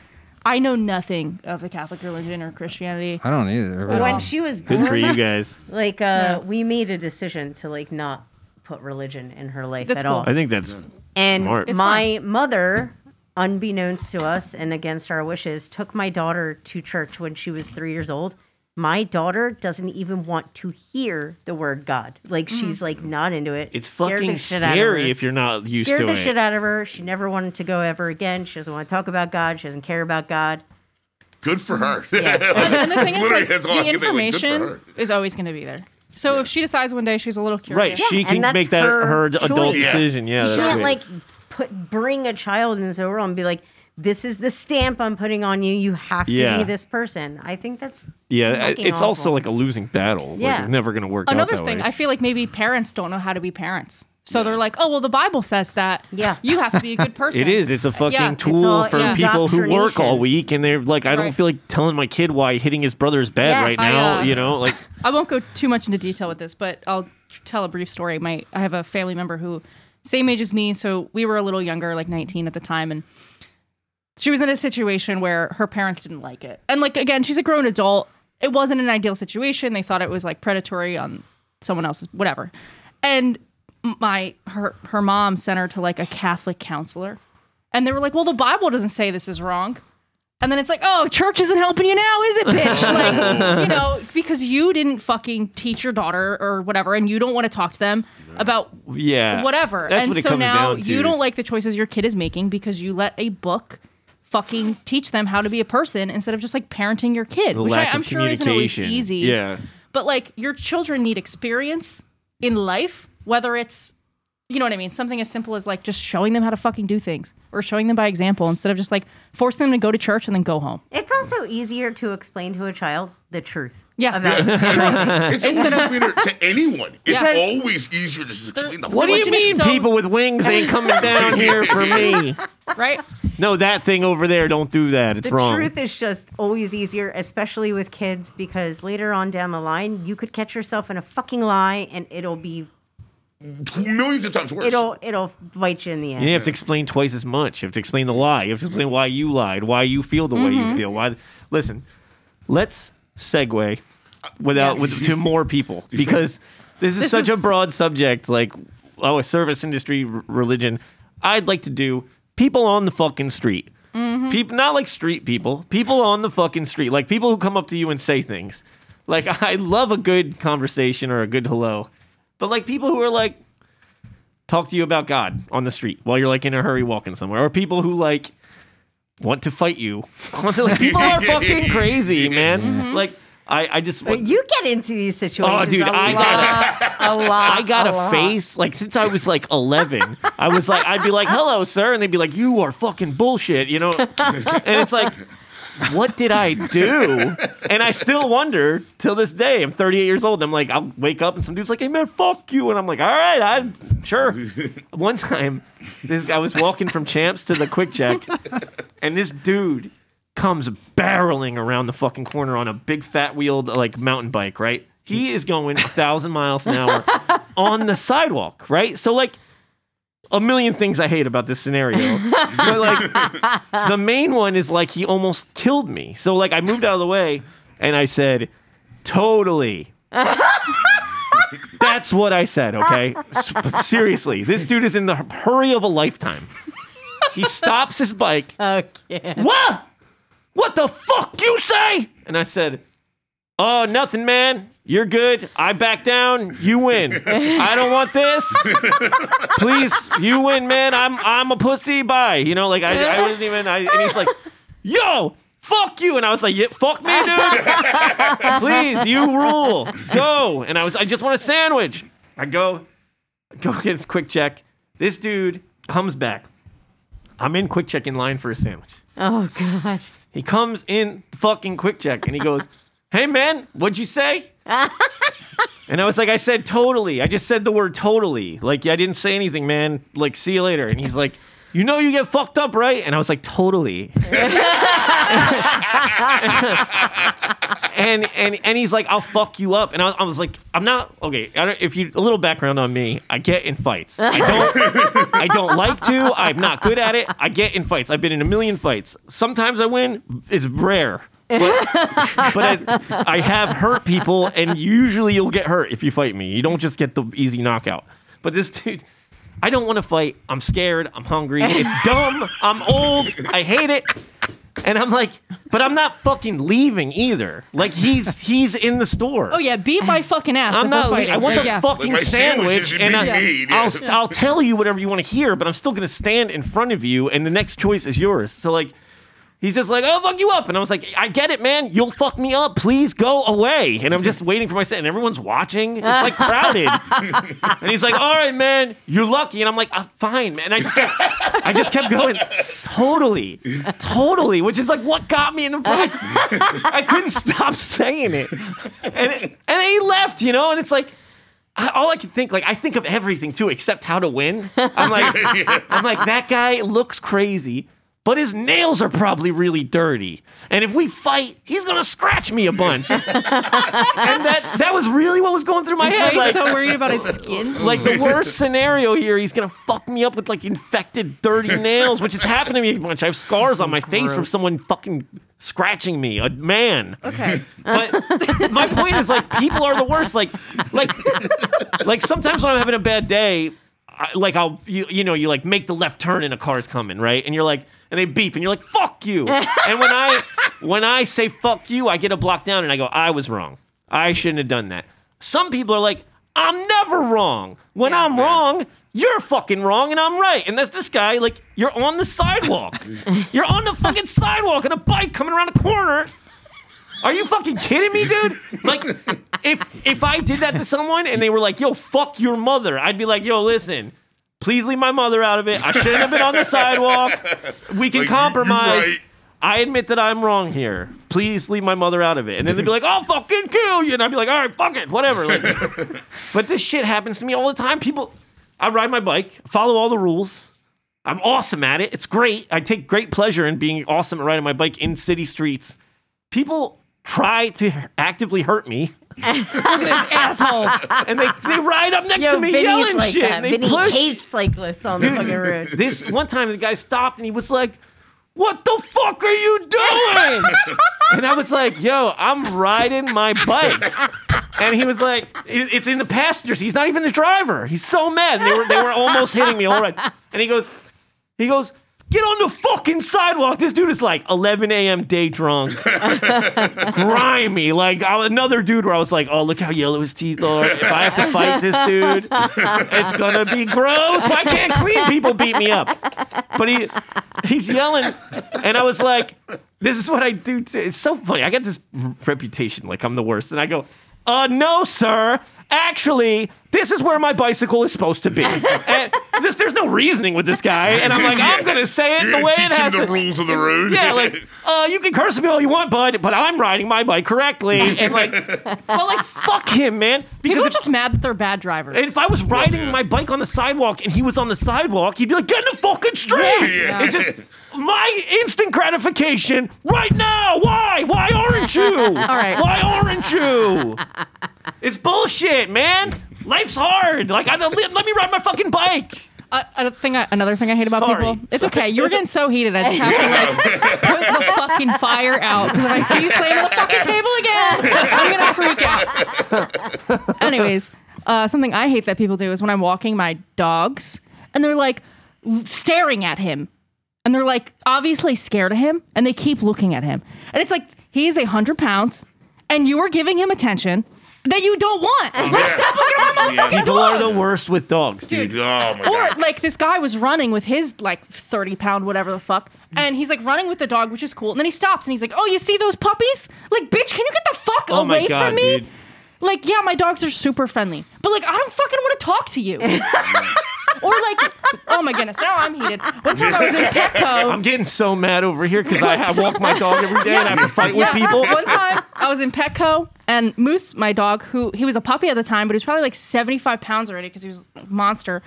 I know nothing of the Catholic religion or Christianity. I don't either. but- when she was born, Good for you guys. like uh, Yeah. we made a decision to like not put religion in her life That's at cool. all. I think that's And Smart. It's my mother, unbeknownst to us and against our wishes, took my daughter to church when she was three years old. My daughter doesn't even want to hear the word God. Like mm-hmm. she's like not into it. it's Scared fucking shit out of scary her. if you're not used Scared to the it. shit out of her. She never wanted to go ever again. She doesn't want to talk about God. She doesn't care about God. good for her. Yeah. And, and the thing is, Literally, like, that's all I the can like, information is always going to be there. So if she decides one day she's a little curious, right, curious, she and can make that her her, adult choice. Decision. Yeah, you that's can't great. like put bring a child into the world and be like, "This is the stamp I'm putting on you. You have to Yeah. be this person." I think that's yeah, fucking it's also like a losing battle. Like, Yeah. it's never gonna work out another thing, way. I feel like maybe parents don't know how to be parents. So they're like, oh well, the Bible says that. Yeah. you have to be a good person. It is. It's a fucking Yeah. tool all for yeah. people who work all week, and they're like, I don't Right. feel like telling my kid why hitting his brother's bed Yes. right I, now. uh, you know, like I won't go too much into detail with this, but I'll tell a brief story. My I have a family member who same age as me, so we were a little younger, like 19 at the time, and she was in a situation where her parents didn't like it. And like again, she's a grown adult. It wasn't an ideal situation. They thought it was like predatory on someone else's whatever. And my her her mom sent her to like a Catholic counselor. And they were like, "Well, the Bible doesn't say this is wrong." And then it's like, oh, church isn't helping you now, is it, bitch? like, you know, because you didn't fucking teach your daughter or whatever, and you don't want to talk to them about yeah, whatever. That's and what it so comes now down to. you don't like the choices your kid is making because you let a book fucking teach them how to be a person instead of just like parenting your kid, the which I, I'm sure isn't always easy. Yeah, But like your children need experience in life, whether it's you know what I mean, something as simple as like just showing them how to fucking do things or showing them by example instead of just like forcing them to go to church and then go home. It's also easier to explain to a child the truth. Yeah. About It's always explainer to anyone. It's Yeah. always easier to just explain the truth. What do you mean, so- people with wings ain't coming down here for me? Right? No, that thing over there, don't do that. It's the wrong. The truth is just always easier, especially with kids, because later on down the line, you could catch yourself in a fucking lie, and it'll be millions of times worse. it'll it'll bite you in the ass. You have to explain twice as much. You have to explain the lie. You have to explain why you lied, why you feel the way Mm-hmm. you feel. Why? Listen, let's segue without Yes. with, to more people because this is This such a broad subject. Like, oh, a service industry, r- religion. I'd like to do people on the fucking street. Mm-hmm. People, not like street people. People on the fucking street, like people who come up to you and say things. Like I love a good conversation or a good hello, but like people who are like talk to you about God on the street while you're like in a hurry walking somewhere, or people who like want to fight you. like, people are fucking crazy, man. Mm-hmm. Like I, I just But you get into these situations. Oh, dude, a I lot, a lot. I got a, lot. face like since I was like 11. I was like, I'd be like, "Hello, sir," and they'd be like, "You are fucking bullshit," you know. And it's like, what did I do? And I still wonder till this day. I'm 38 years old. And I'm like, I'll wake up and some dude's like, "Hey man, fuck you," and I'm like, "All right, I sure." One time, this I was walking from Champs to the QuickChek, and this dude comes barreling around the fucking corner on a big fat wheeled like mountain bike, right? He is going a thousand miles an hour on the sidewalk, right? So like a million things I hate about this scenario. but like the main one is like he almost killed me. So like I moved out of the way and I said, totally. That's what I said, okay? S- Seriously, this dude is in the hurry of a lifetime. He stops his bike. Okay. What? What the fuck you say? And I said, Oh, nothing, man. You're good. I back down. You win. I don't want this. Please, you win, man. I'm I'm a pussy. Bye. You know, like I, I wasn't even. I, and he's like, Yo, fuck you. And I was like, Yeah, fuck me, dude. Please, you rule. Go. And I was, I just want a sandwich. I go, go get this QuickChek. This dude comes back. I'm in QuickChek in line for a sandwich. Oh god. He comes in fucking QuickChek and he goes, Hey man, what'd you say? and I was like, I said totally. I just said the word totally. Like, I didn't say anything, man. Like, see you later. And he's like, You know you get fucked up, right? And I was like, Totally. and and and he's like, I'll fuck you up. And I, I was like, I'm not okay. I don't, if you a little background on me, I get in fights. I don't I don't like to. I'm not good at it. I get in fights. I've been in a million fights. Sometimes I win. It's rare. But, but I, I have hurt people, and usually you'll get hurt if you fight me. You don't just get the easy knockout. But this dude, I don't want to fight. I'm scared. I'm hungry. It's dumb. I'm old. I hate it. And I'm like, but I'm not fucking leaving either. Like he's he's in the store. Oh yeah, beat my fucking ass. I'm not. we're fighting. I want the yeah. fucking Like, sandwich sandwich, and I, made, yeah. I'll I'll tell you whatever you want to hear, but I'm still gonna stand in front of you, and the next choice is yours. So like, he's just like, "Oh, fuck you up," and I was like, "I get it, man. You'll fuck me up. Please go away." And I'm just waiting for my set, and everyone's watching. It's like crowded, and he's like, "All right, man, you're lucky," and I'm like, "I'm fine, man." And I just kept, I just kept going, totally, totally, which is like what got me in the fight. I couldn't stop saying it, and and then he left, you know, and it's like. I, all I can think, like, I think of everything too, except how to win. I'm like, I'm like, that guy looks crazy, but his nails are probably really dirty. And if we fight, he's gonna scratch me a bunch. and that that was really what was going through my head. He's Like, so worried about his skin. like the worst scenario here, he's gonna fuck me up with like infected, dirty nails, which has happened to me a bunch. I have scars on oh, my face from someone fucking scratching me, a man. Okay. But my point is like people are the worst. Like like like sometimes when I'm having a bad day, I, like I'll you you know you like make the left turn and a car's coming right, and you're like and they beep and you're like fuck you. And when I when I say fuck you, I get a block down and I go I was wrong. I shouldn't have done that. Some people are like I'm never wrong. When I'm wrong. You're fucking wrong and I'm right. And that's this guy, like, you're on the sidewalk. you're on the fucking sidewalk and a bike coming around a corner. Are you fucking kidding me, dude? Like, if if I did that to someone and they were like, "Yo, fuck your mother," I'd be like, "Yo, listen, please leave my mother out of it. I shouldn't have been on the sidewalk. We can Like, compromise." right. I admit that I'm wrong here. Please leave my mother out of it. And then they'd be like, "I'll fucking kill you," and I'd be like, "All right, fuck it, whatever." Like, but this shit happens to me all the time. People, I ride my bike, follow all the rules. I'm awesome at it. It's great. I take great pleasure in being awesome at riding my bike in city streets. People try to actively hurt me, Look at his asshole. and they, they ride up next Yo, to me Vinny's yelling like shit. that. and they Vinny push. hates cyclists on the fucking road. This one time, the guy stopped and he was like, "What the fuck are you doing?" and I was like, "Yo, I'm riding my bike." And he was like, "It's in the passengers. He's not even the driver. He's so mad." And they were they were almost hitting me all right. And he goes, he goes, Get on the fucking sidewalk. This dude is like 11 a.m. day drunk, grimy. Like I, another dude where I was like, oh, look how yellow his teeth are. If I have to fight this dude, it's gonna be gross. Why can't clean people beat me up? But he he's yelling, and I was like, this is what I do. To, it's so funny. I got this reputation like I'm the worst, and I go. Uh, no, sir. Actually, this is where my bicycle is supposed to be. And this, there's no reasoning with this guy. And I'm like, I'm gonna say it You're the way it has him the to. rules of the road. Yeah, like, uh, you can curse at me all you want, bud, but I'm riding my bike correctly. And like, well, like, fuck him, man. Because People are if, just mad that they're bad drivers. if I was riding yeah. my bike on the sidewalk and he was on the sidewalk, he'd be like, get in the fucking street. Yeah. It's just my instant gratification right now. Why? Why aren't you? All right. Why aren't you? It's bullshit, man. Life's hard. Like, I don't, let me ride my fucking bike. Uh, a thing I, another thing I hate about Sorry. people. It's okay. You were getting so heated. I just have to like put the fucking fire out because if I see you slamming the fucking table again, I'm gonna freak out. Anyways, uh, something I hate that people do is when I'm walking my dogs and they're like staring at him, and they're like obviously scared of him, and they keep looking at him, and it's like he's a hundred pounds, and you are giving him attention that you don't want. Oh, like stop looking at my oh, Yeah. motherfucking People dog. are the worst with dogs, dude. Dude, Oh my or god. like this guy was running with his like 30 pound whatever the fuck and he's like running with the dog which is cool and then he stops and he's like oh you see those puppies like bitch can you get the fuck Oh my away God, from me dude. Like yeah my dogs are super friendly but like i don't fucking want to talk to you. Or like oh my goodness now i'm heated. One time i was in petco. I'm getting so mad over here because I have walk my dog every day and I have to fight with people. One time I was in Petco and Moose, my dog, who he was a puppy at the time, but he was probably like 75 pounds already because he was a monster.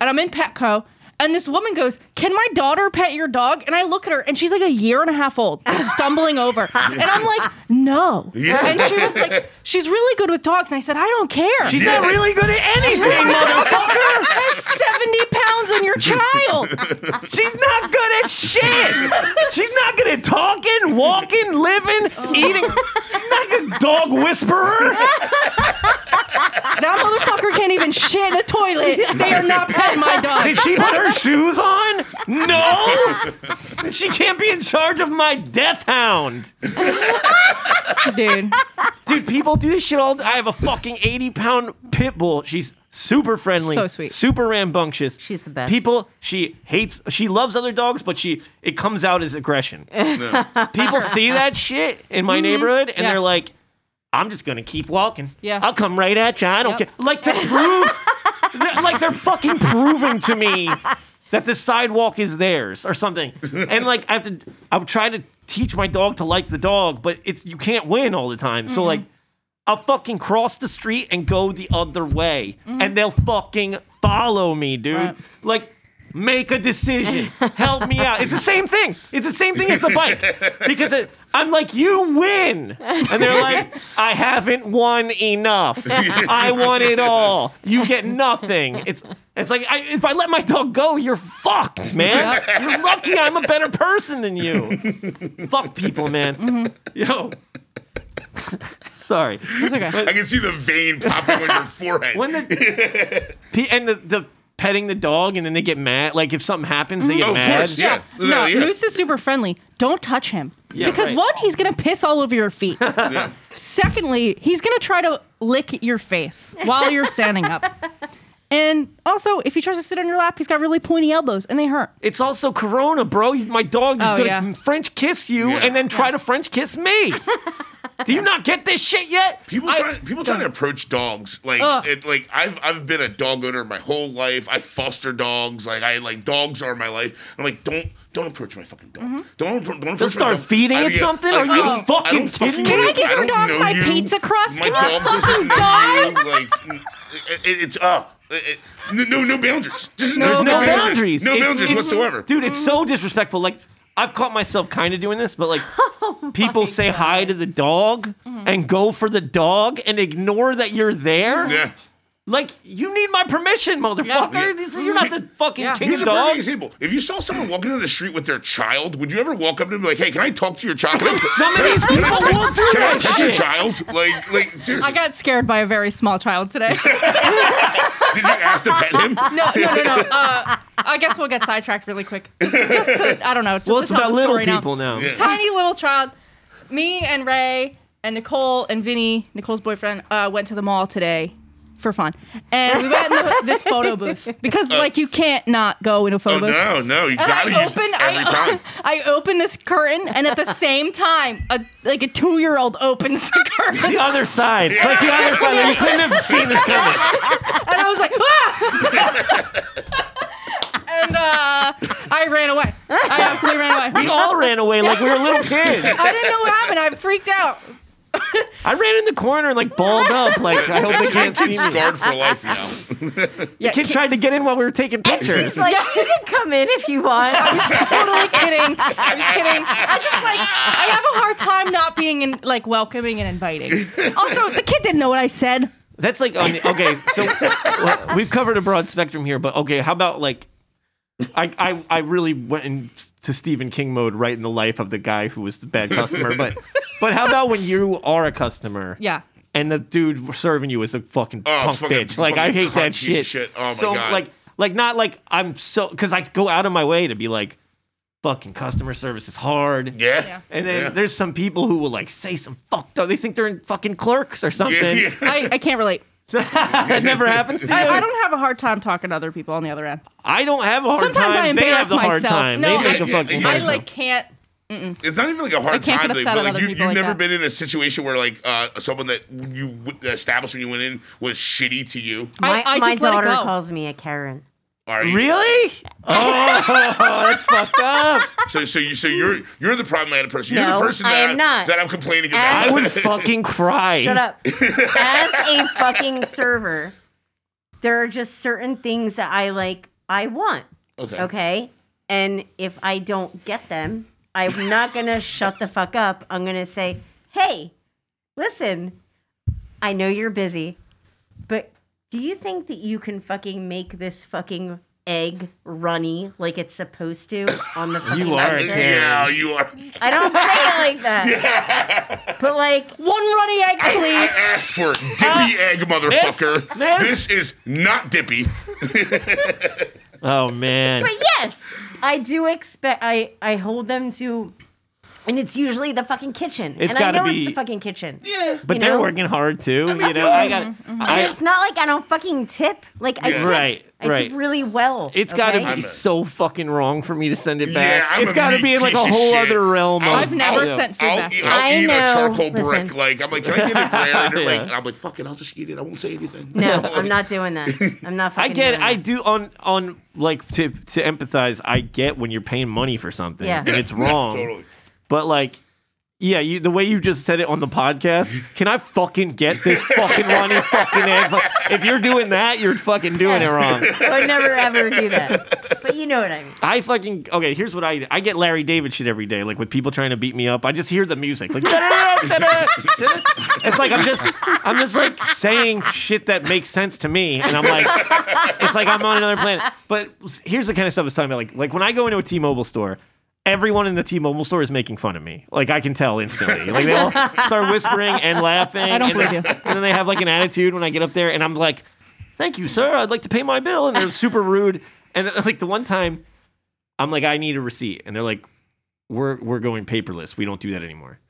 And I'm in Petco and this woman goes, Can my daughter pet your dog? And I look at her and she's like a year and a half old, like, stumbling over. And I'm like, No. Yeah. And she was like, She's really good with dogs. And I said, I don't care. She's not really good at anything, motherfucker. has 70 pounds on your child. She's not good at shit. She's not good at talking, walking, living, oh. eating. She's not a good dog whisperer. That motherfucker can't even shit in a toilet. They are not petting my dog. Did she put her shoes on? No. She can't be in charge of my death hound. Dude. Dude, people do this shit all. I have a fucking 80 pound pit bull. She's super friendly, So sweet. super rambunctious. She's the best. People, she hates, she loves other dogs, but she it comes out as aggression. People see that shit in my neighborhood, and Mm-hmm. Yeah. they're like, "I'm just gonna keep walking. Yeah. I'll come right at you. I don't Yep. care." Like to prove, they're- like they're fucking proving to me that the sidewalk is theirs or something. And like I have to, I would try to teach my dog to like the dog, but it's you can't win all the time. So like. I'll fucking cross the street and go the other way, mm-hmm. and they'll fucking follow me, dude. Right. Like, make a decision. Help me out. It's the same thing. It's the same thing as the bike because it, I'm like, you win, and they're like, I haven't won enough. I want it all. You get nothing. It's it's like I, if I let my dog go, you're fucked, man. You're lucky I'm a better person than you. Fuck people, man. Mm-hmm. Yo. Sorry. It's okay. I can see the vein popping on your forehead. When the and the, the petting the dog and then they get mad. Like if something happens, they get Oh, of mad. course, yeah. No, No, yeah. Moose is super friendly. Don't touch him. Yeah, because right. one, he's gonna piss all over your feet. Yeah. Secondly, he's gonna try to lick your face while you're standing up. And also, if he tries to sit on your lap, he's got really pointy elbows and they hurt. It's also Corona, bro. My dog is Oh, gonna yeah. French kiss you Yeah. and then try to French kiss me. Do you not get this shit yet? People I- trying people trying to approach dogs like Ugh. it, like I've I've been a dog owner my whole life. I foster dogs. Like I like dogs are my life. I'm like don't don't approach my fucking dog. Mm-hmm. Don't don't approach They'll start dog. feeding I- it yeah, something? I- Are you I fucking kidding me? Can I give your don't dog know my you. pizza crust? My Can dog fucking you. Like it, it- it's uh it, it- no no boundaries. Just There's no boundaries. boundaries. No It's- boundaries it's- whatsoever. Dude, it's so disrespectful. Like I've caught myself kind of doing this, but like Oh people say hi to the dog mm-hmm. and go for the dog and ignore that you're there. Yeah. Like you need my permission, motherfucker. Yeah. You're not the fucking Yeah. king Here's of a perfect dogs. example. If you saw someone walking down the street with their child, would you ever walk up to them and be like, "Hey, can I talk to your child? Can I- Some of these can I- people can I- won't do Can I that touch your shit. child? Like, like seriously? I got scared by a very small child today. Did you ask to pet him? No, no, no, no. Uh, I guess we'll get sidetracked really quick. Just, just to, I don't know. Just well, to it's tell about the little story now. people now. Yeah. Tiny little child. Me and Ray and Nicole and Vinny, Nicole's boyfriend, uh, went to the mall today for fun, and we went in the, this photo booth because like you can't not go in a photo Oh booth. no, no, you And gotta I use open, it every I, time. I open this curtain, and at the same time, a, like a two-year-old opens the curtain, The other side, like the other side. Like, you couldn't have seen this coming. and I was like, ah! and uh, I ran away. I absolutely ran away. We all ran away like we were little kids. I didn't know what happened. I freaked out. I ran in the corner and like balled up, like I hope they can't see me. Scarred for life now. Yeah, Kid tried to get in while we were taking pictures. It's like you can come in if you want. I was totally kidding. I was kidding. I just like I have a hard time not being in, like welcoming and inviting. Also, the kid didn't know what I said. That's like on the, okay. So well, we've covered a broad spectrum here, but okay, how about like I I I really went into Stephen King mode right in the life of the guy who was the bad customer, but but how about when you are a customer? Yeah. And the dude serving you is a fucking Oh, punk fucking- bitch. Like I hate that cunt piece shit. of shit. Oh, my so God. like like not like I'm so because I go out of my way to be like fucking customer service is hard. Yeah. Yeah. And then Yeah. there's some people who will like say some fucked up. They think they're in fucking clerks or something. Yeah, yeah. I, I can't relate. It never happens to you. I, I don't have a hard time talking to other people on the other end. I don't have a hard time. Sometimes time. I they have embarrass the hard myself. time. No, they make I- a fucking yeah. I hard time. like can't. It's not even like a hard can't get time, upset but at like other you, people you've like never that. been in a situation where like uh, someone that you the establishment you went in was shitty to you. My, I, I my just let it daughter go. calls me a Karen. Are you? Really? Oh, that's fucked up. So so you so you're you're the problematic person. You're No, the person I that am not. that I'm complaining about. I would fucking cry. Shut up. As a fucking server, there are just certain things that I like, I want. Okay. Okay. And if I don't get them, I'm not going to shut the fuck up. I'm going to say, hey, listen, I know you're busy, but do you think that you can fucking make this fucking egg runny like it's supposed to on the fucking You are a pizza? Karen. Yeah, you are. I don't say it like that. But like, One runny egg, I please. asked for dippy uh, egg, motherfucker. this- This is not dippy. Oh man. But yes, I do expect. I I hold them to, and it's usually the fucking kitchen. It's and I gotta know be- it's the fucking kitchen. Yeah. But you they're know? working hard too. you know, I got. Mm-hmm. And I, it's not like I don't fucking tip. Like I Yeah. tip. Right, I right. tip really well. it's got to okay? be I'm a- so fucking wrong for me to send it Yeah, back. I'm it's a got to meat be in like a piece of whole shit. other realm. I'll- of, I've never sent food I'll, back. eat, I'll I eat a know. charcoal Listen. brick. Like I'm like, can I get it rare? And like, Yeah. and I'm like, fuck it, I'll just eat it. I won't say anything. No, I'm not doing that. I'm not. I Fucking get it. doing I that. do on on like to to empathize. I get when you're paying money for something Yeah. and it's wrong. totally. But like, yeah, you the way you just said it on the podcast. Can I fucking get this fucking runny fucking egg? If you're doing that, you're fucking doing it wrong. I would never ever do that. But you know what I mean. I fucking okay. Here's what I I get Larry David shit every day. Like with people trying to beat me up, I just hear the music. Like it's like I'm just I'm just like saying shit that makes sense to me, and I'm like, it's like I'm on another planet. But here's the kind of stuff I was talking about. Like like when I go into a T-Mobile store. Everyone in the T-Mobile store is making fun of me. Like I can tell instantly. Like they all start whispering and laughing. I don't and, believe you. and then they have like an attitude when I get up there, and I'm like, "Thank you, sir. I'd like to pay my bill." And they're super rude. And like the one time, I'm like, "I need a receipt," and they're like, "We're we're going paperless. We don't do that anymore."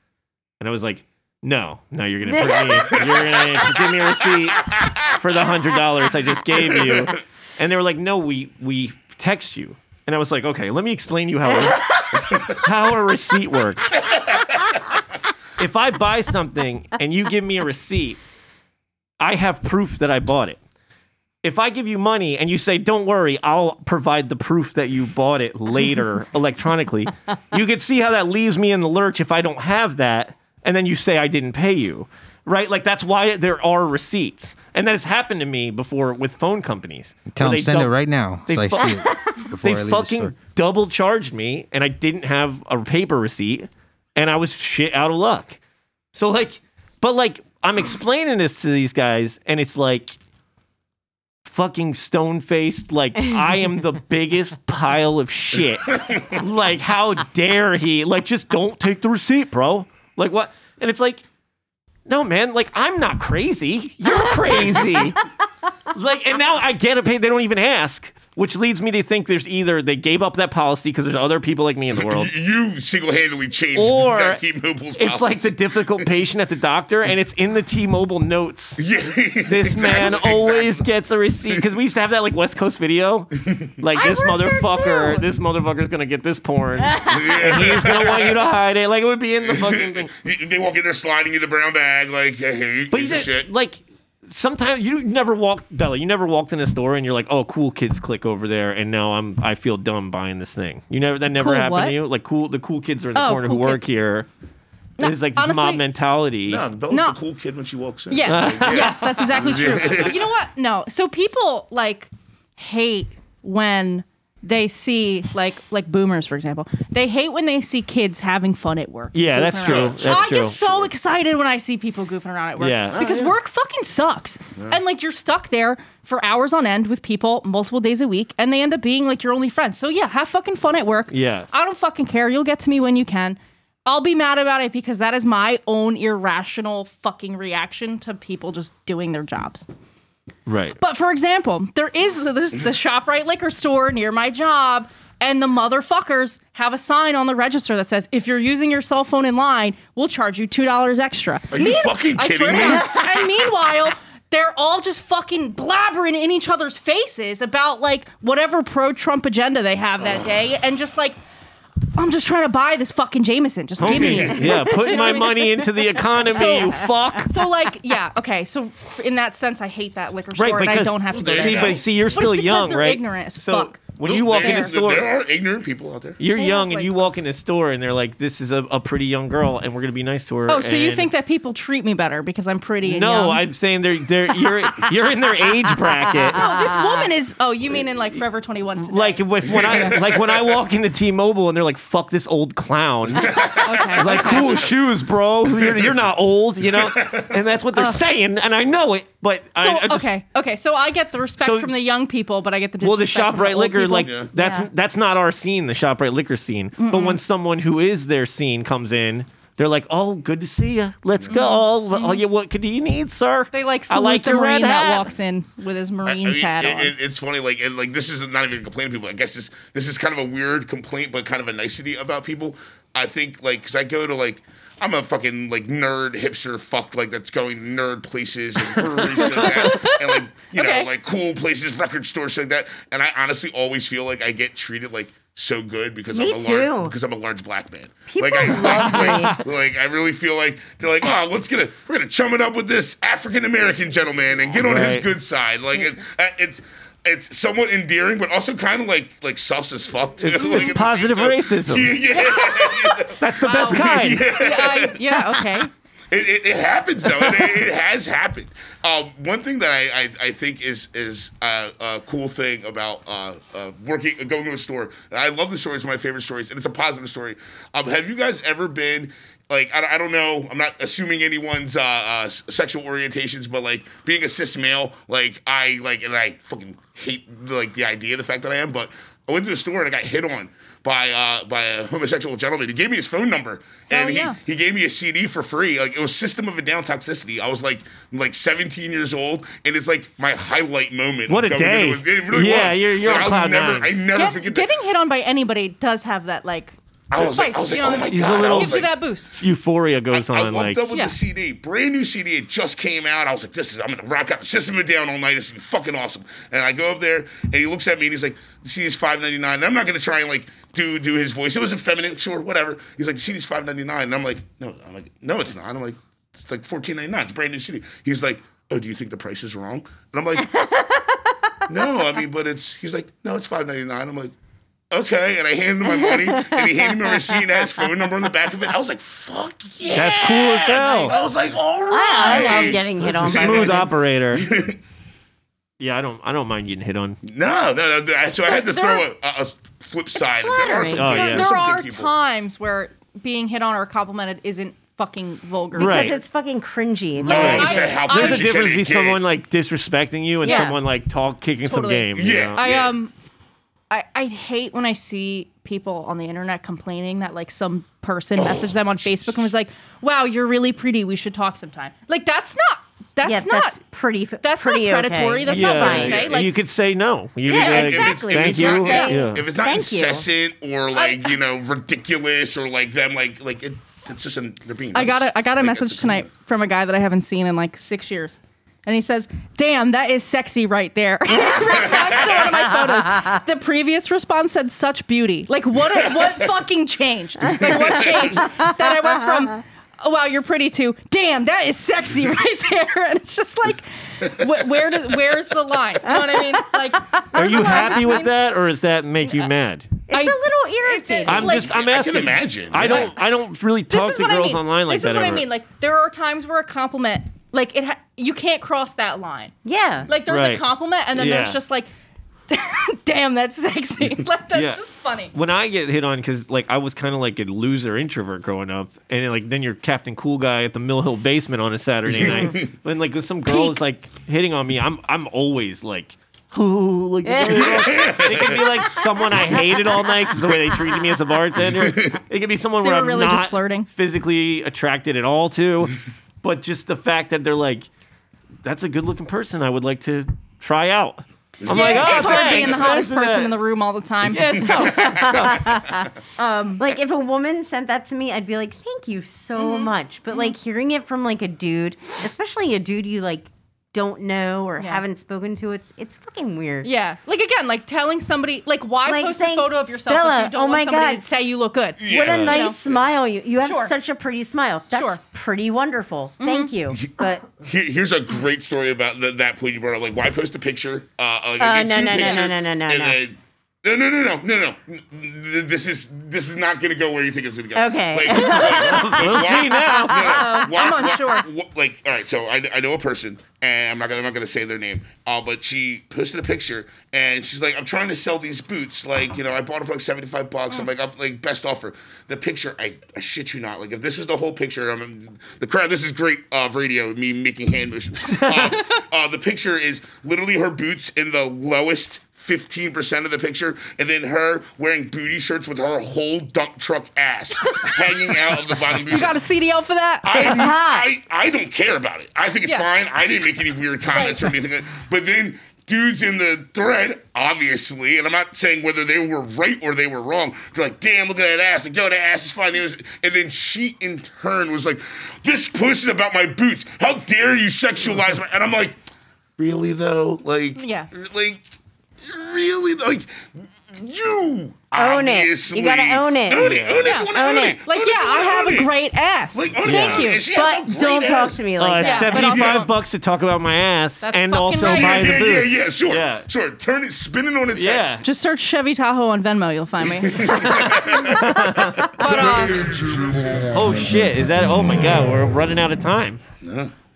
And I was like, "No, no, you're gonna put me, you're gonna give me a receipt for the hundred dollars I just gave you." And they were like, "No, we we text you." And I was like, "Okay, let me explain you how how a receipt works." If I buy something and you give me a receipt, I have proof that I bought it. If I give you money and you say, "Don't worry, I'll provide the proof that you bought it later electronically," you could see how that leaves me in the lurch if I don't have that, and then you say I didn't pay you, right? Like that's why there are receipts, and that has happened to me before with phone companies. Tell where them they send it right now they so I fu- see it before They I leave the fucking store. Double charged me, and I didn't have a paper receipt, and I was shit out of luck. So like, but like, I'm explaining this to these guys, and it's like fucking stone faced. Like I am the biggest pile of shit. like how dare he? Like just don't take the receipt, bro. Like what? And it's like. No man, like I'm not crazy. You're crazy. like, and now I get a pay They don't even ask, which leads me to think there's either they gave up that policy because there's other people like me in the world, You single-handedly changed or that T-Mobile's it's like the difficult patient at the doctor, and it's in the T-Mobile notes. Yeah, This man exactly, always exactly. gets a receipt because we used to have that like West Coast video. Like this worked there motherfucker, too. this motherfucker's gonna get this porn, and he's gonna want you to hide it. Like it would be in the fucking thing. You- They walk in there sliding you the brown bag, like, hey, here you But piece of shit. like sometimes you never walked Bella. You never walked in a store and you're like, oh, cool kids click over there, and now I'm I feel dumb buying this thing. You never that never Cool happened what? to you. Like cool the cool kids are in the Oh, corner who work kids. here. No, It's like this mob mentality. no, Bella's No. the cool kid when she walks in. Yes, Like, yeah. yes, that's exactly true. you know what? No. So people like hate when they see like like boomers, for example. They hate when they see kids having fun at work. Yeah, goofing that's true. around. That's I true. get so excited when I see people goofing around at work. Yeah. Oh, because work fucking sucks. And like you're stuck there for hours on end with people multiple days a week and they end up being like your only friends. So yeah, have fucking fun at work. Yeah. I don't fucking care. You'll get to me when you can. I'll be mad about it because that is my own irrational fucking reaction to people just doing their jobs. Right. But for example, there is this the ShopRite liquor store near my job, and the motherfuckers have a sign on the register that says, "If you're using your cell phone in line, we'll charge you two dollars extra." Are you fucking I kidding swear to me? God. And meanwhile, they're all just fucking blabbering in each other's faces about like whatever pro-Trump agenda they have that day, and just like. I'm just trying to buy this fucking Jameson. Just give me it. yeah, putting my money into the economy, So- you fuck. So like, yeah, okay. So f- in that sense, I hate that liquor store, Right, and I because don't have to go Well, there. see, you but see, you're it's still because young, they're right? ignorant as so fuck. When you walk in There- a store, There are ignorant people out there. you're They young have, and you walk in a store and they're like, "This is a, a pretty young girl, and we're gonna be nice to her." Oh, so you and- think that people treat me better because I'm pretty and No, young? I'm saying they're they're you're you're in their age bracket. Oh, this woman is. Oh, you mean in like Forever 21? Today. Like if, when I like when I walk into T-Mobile and they're like, "Fuck this old clown," okay. like cool shoes, bro. You're, you're not old, you know, and that's what they're saying, and I know it. But So I, I just, okay, okay. So I get the respect So- from the young people, but I get the Well, the disrespect from Shoprite liquor, people. like Yeah. that's Yeah. that's not our scene, the Shoprite liquor scene. But when someone who is their scene comes in, they're like, "Oh, good to see you. Let's go. Oh, yeah, what could do you need, sir? Mm-hmm. They like I like the red marine that hat." walks in with his I marine's mean, hat it- it- it's funny, like, and like this is not even a complaint, people. I guess this this is kind of a weird complaint, but kind of a nicety about people. I think, like, because I go to like. I'm a fucking like nerd hipster fuck like that's going to nerd places and breweries like that and like you Okay. know like cool places record stores like that and I honestly always feel like I get treated like so good because Me I'm a too. large because I'm a large black man. People like I love like, like I really feel like they're like oh let's get a we're gonna chum it up with this African American gentleman and get on his good side. Like it, uh, it's it's somewhat endearing, but also kind of like like sus as fuck. Too. It's- like, it's positive racism. Yeah, yeah, That's the best kind. yeah, I, yeah, okay. It, it, it happens though. It, it has happened. Um, one thing that I, I, I think is is uh, a cool thing about uh, uh, working going to a store. I love the story. It's one of my favorite stories, and it's a positive story. Um, have you guys ever been? Like I, I don't know, I'm not assuming anyone's uh, uh, sexual orientations, but like being a cis male, like I like and I fucking hate like the idea, the fact that I am. But I went to the store and I got hit on by uh, by a homosexual gentleman. He gave me his phone number and Hell he, yeah. he gave me a CD for free. Like it was System of a Down Toxicity. I was like like 17 years old, and it's like my highlight moment. What a day. into it. It really Yeah, was. you're- you're Like, on cloud never, nine. I never Get- forget that. getting hit on by anybody does have that like I was like, I was like, you know, oh my He's a god! little- I gives was you that boost. Euphoria goes I on. walked Like up with Yeah. the CD, brand new CD. It just came out. I was like, "This is I'm gonna rock out System of a Down all night. It's gonna be fucking awesome." And I go up there, and he looks at me, and he's like, "The CD is five ninety nine. And I'm not gonna try and like do do his voice. It was effeminate, sure, whatever. He's like, "The CD's five ninety nine. and I'm like, "No, I'm like, no, it's not." I'm like, "It's like fourteen ninety nine. It's a brand new CD." He's like, "Oh, do you think the price is wrong?" And I'm like, "No, I mean, but it's." He's like, "No, it's five ninety nine. I'm like. Okay, and I handed him my money, and he handed me my receipt and had his phone number on the back of it. I was like, "Fuck yeah!" that's cool as hell. I was like, all right. I, right. I love getting hit on by Smooth operator. Yeah, I don't I don't mind getting hit on. No, no, no. So I had to There throw a, a flip side. There are some, Oh, good, yeah. There, there some are times where being hit on or complimented isn't fucking vulgar. Because Right. it's fucking cringy. Oh, I- I how I- There's a difference between someone like disrespecting you and Yeah. someone like talk kicking some Totally. game. you Yeah. know? I um I, I hate when I see people on the internet complaining that like some person messaged them on Facebook and was like, "Wow, you're really pretty. We should talk sometime." Like that's not That's yeah, not. that's pretty. f- that's not predatory. Okay. That's yeah, not fine. what I say. Like, you could say no. You Yeah, could be like, exactly. Thank Just you. say- Yeah. If it's not Thank you. incessant or like you know ridiculous or like them like like it, it's just an, they're being. I got a I got a Like, message it's tonight from a guy that I haven't seen in like six years. And he says, "Damn, that is sexy right there." response to one of my photos. The previous response said, "Such beauty." Like what? What fucking changed? Like what changed? That I went from, "Oh wow, you're pretty," to "Damn, that is sexy right there." And it's just like, wh- where does where's the line? You know what I mean? Like, Are you the line happy with that, or does that make you mad? It's I- a little irritating. I'm like- just. I'm I asking. can imagine. I don't. I don't really talk to what I girls mean. online like that. this that. is what I mean. Like there are times where a compliment, like it, ha- you can't cross that line. yeah. Like there's Right. a compliment, and then Yeah. there's just like, damn, that's sexy. like that's Yeah. just funny. when I get hit on, because like I was kind of like a loser introvert growing up, and like then you're Captain Cool Guy at the Mill Hill basement on a Saturday night. when like some girl is like hitting on me, I'm I'm always like. Oh, like it could be like someone I hated all night because the way they treated me as a bartender. It could be someone They where I'm really not just flirting. physically attracted at all to, but just the fact that they're like, "That's a good-looking person. I would like to try out." I'm like, "Oh, it's ah, hard being the hottest Thanks for person that." in the room all the time. Yeah, it's tough. It's tough. Um, like if a woman sent that to me, I'd be like, "Thank you so Mm-hmm. much." But mm-hmm. like hearing it from like a dude, especially a dude you like don't know or Yeah. haven't spoken to, it's it's fucking weird. Yeah. Like again, like telling somebody, like why Like post saying, a photo of yourself "Bella, if you don't oh want my somebody God." to say you look good? What a nice You know? smile you you have Sure. such a pretty smile. That's Sure. pretty wonderful. Mm-hmm. Thank you. But here's a great story about the, that point you brought up. Like, why post a picture? Uh, like, Uh, a no, cute no, no, no, no, no, no, no. Then- no, no, no, no, no, no. This is this is not going to go where you think it's going to go. Okay. Like, like, like, We'll why- see now. no, why- I'm why- unsure. why- like, all right, so I, I know a person, and I'm not gonna I'm not gonna say their name, uh, but she posted a picture, and she's like, I'm trying to sell these boots, like, you know, I bought them for like 75 bucks. I'm like, I'm like best offer. The picture, I, I shit you not, like, if this was the whole picture, I'm the crowd. This is great uh, radio, me making hand motions. uh, uh, the picture is literally her boots in the lowest. 15% of the picture, and then her wearing booty shirts with her whole dump truck ass hanging out of the bottom booty You got a. CDL for that? I, It's hot. I, I don't care about it. I think it's Yeah. fine. I didn't make any weird comments or anything. But then dudes in the thread, obviously, and I'm not saying whether they were right or they were wrong. They're like, damn, look at that ass. Like, yo, that ass is fine. It was, and then she in turn was like, this post is about my boots. How dare you sexualize my? And I'm like, really though? Like, Yeah. like, really? Like, you Own it. obviously- You gotta own it. Own it. Own it. Yeah. If you wanna Own own it. it. like, Own yeah, if you I have a great ass. Like, own it. Thank you. And she has but don't talk to me Uh, like that. but also- Seventy-five bucks to talk about my ass, That's and also right. buy yeah, the yeah, boots. yeah, yeah, sure, Yeah. sure. Turn it, spin it on its Yeah. head. Just search Chevy Tahoe on Venmo, you'll find me. but uh, Oh shit! Is that? Oh my god, we're running out of time.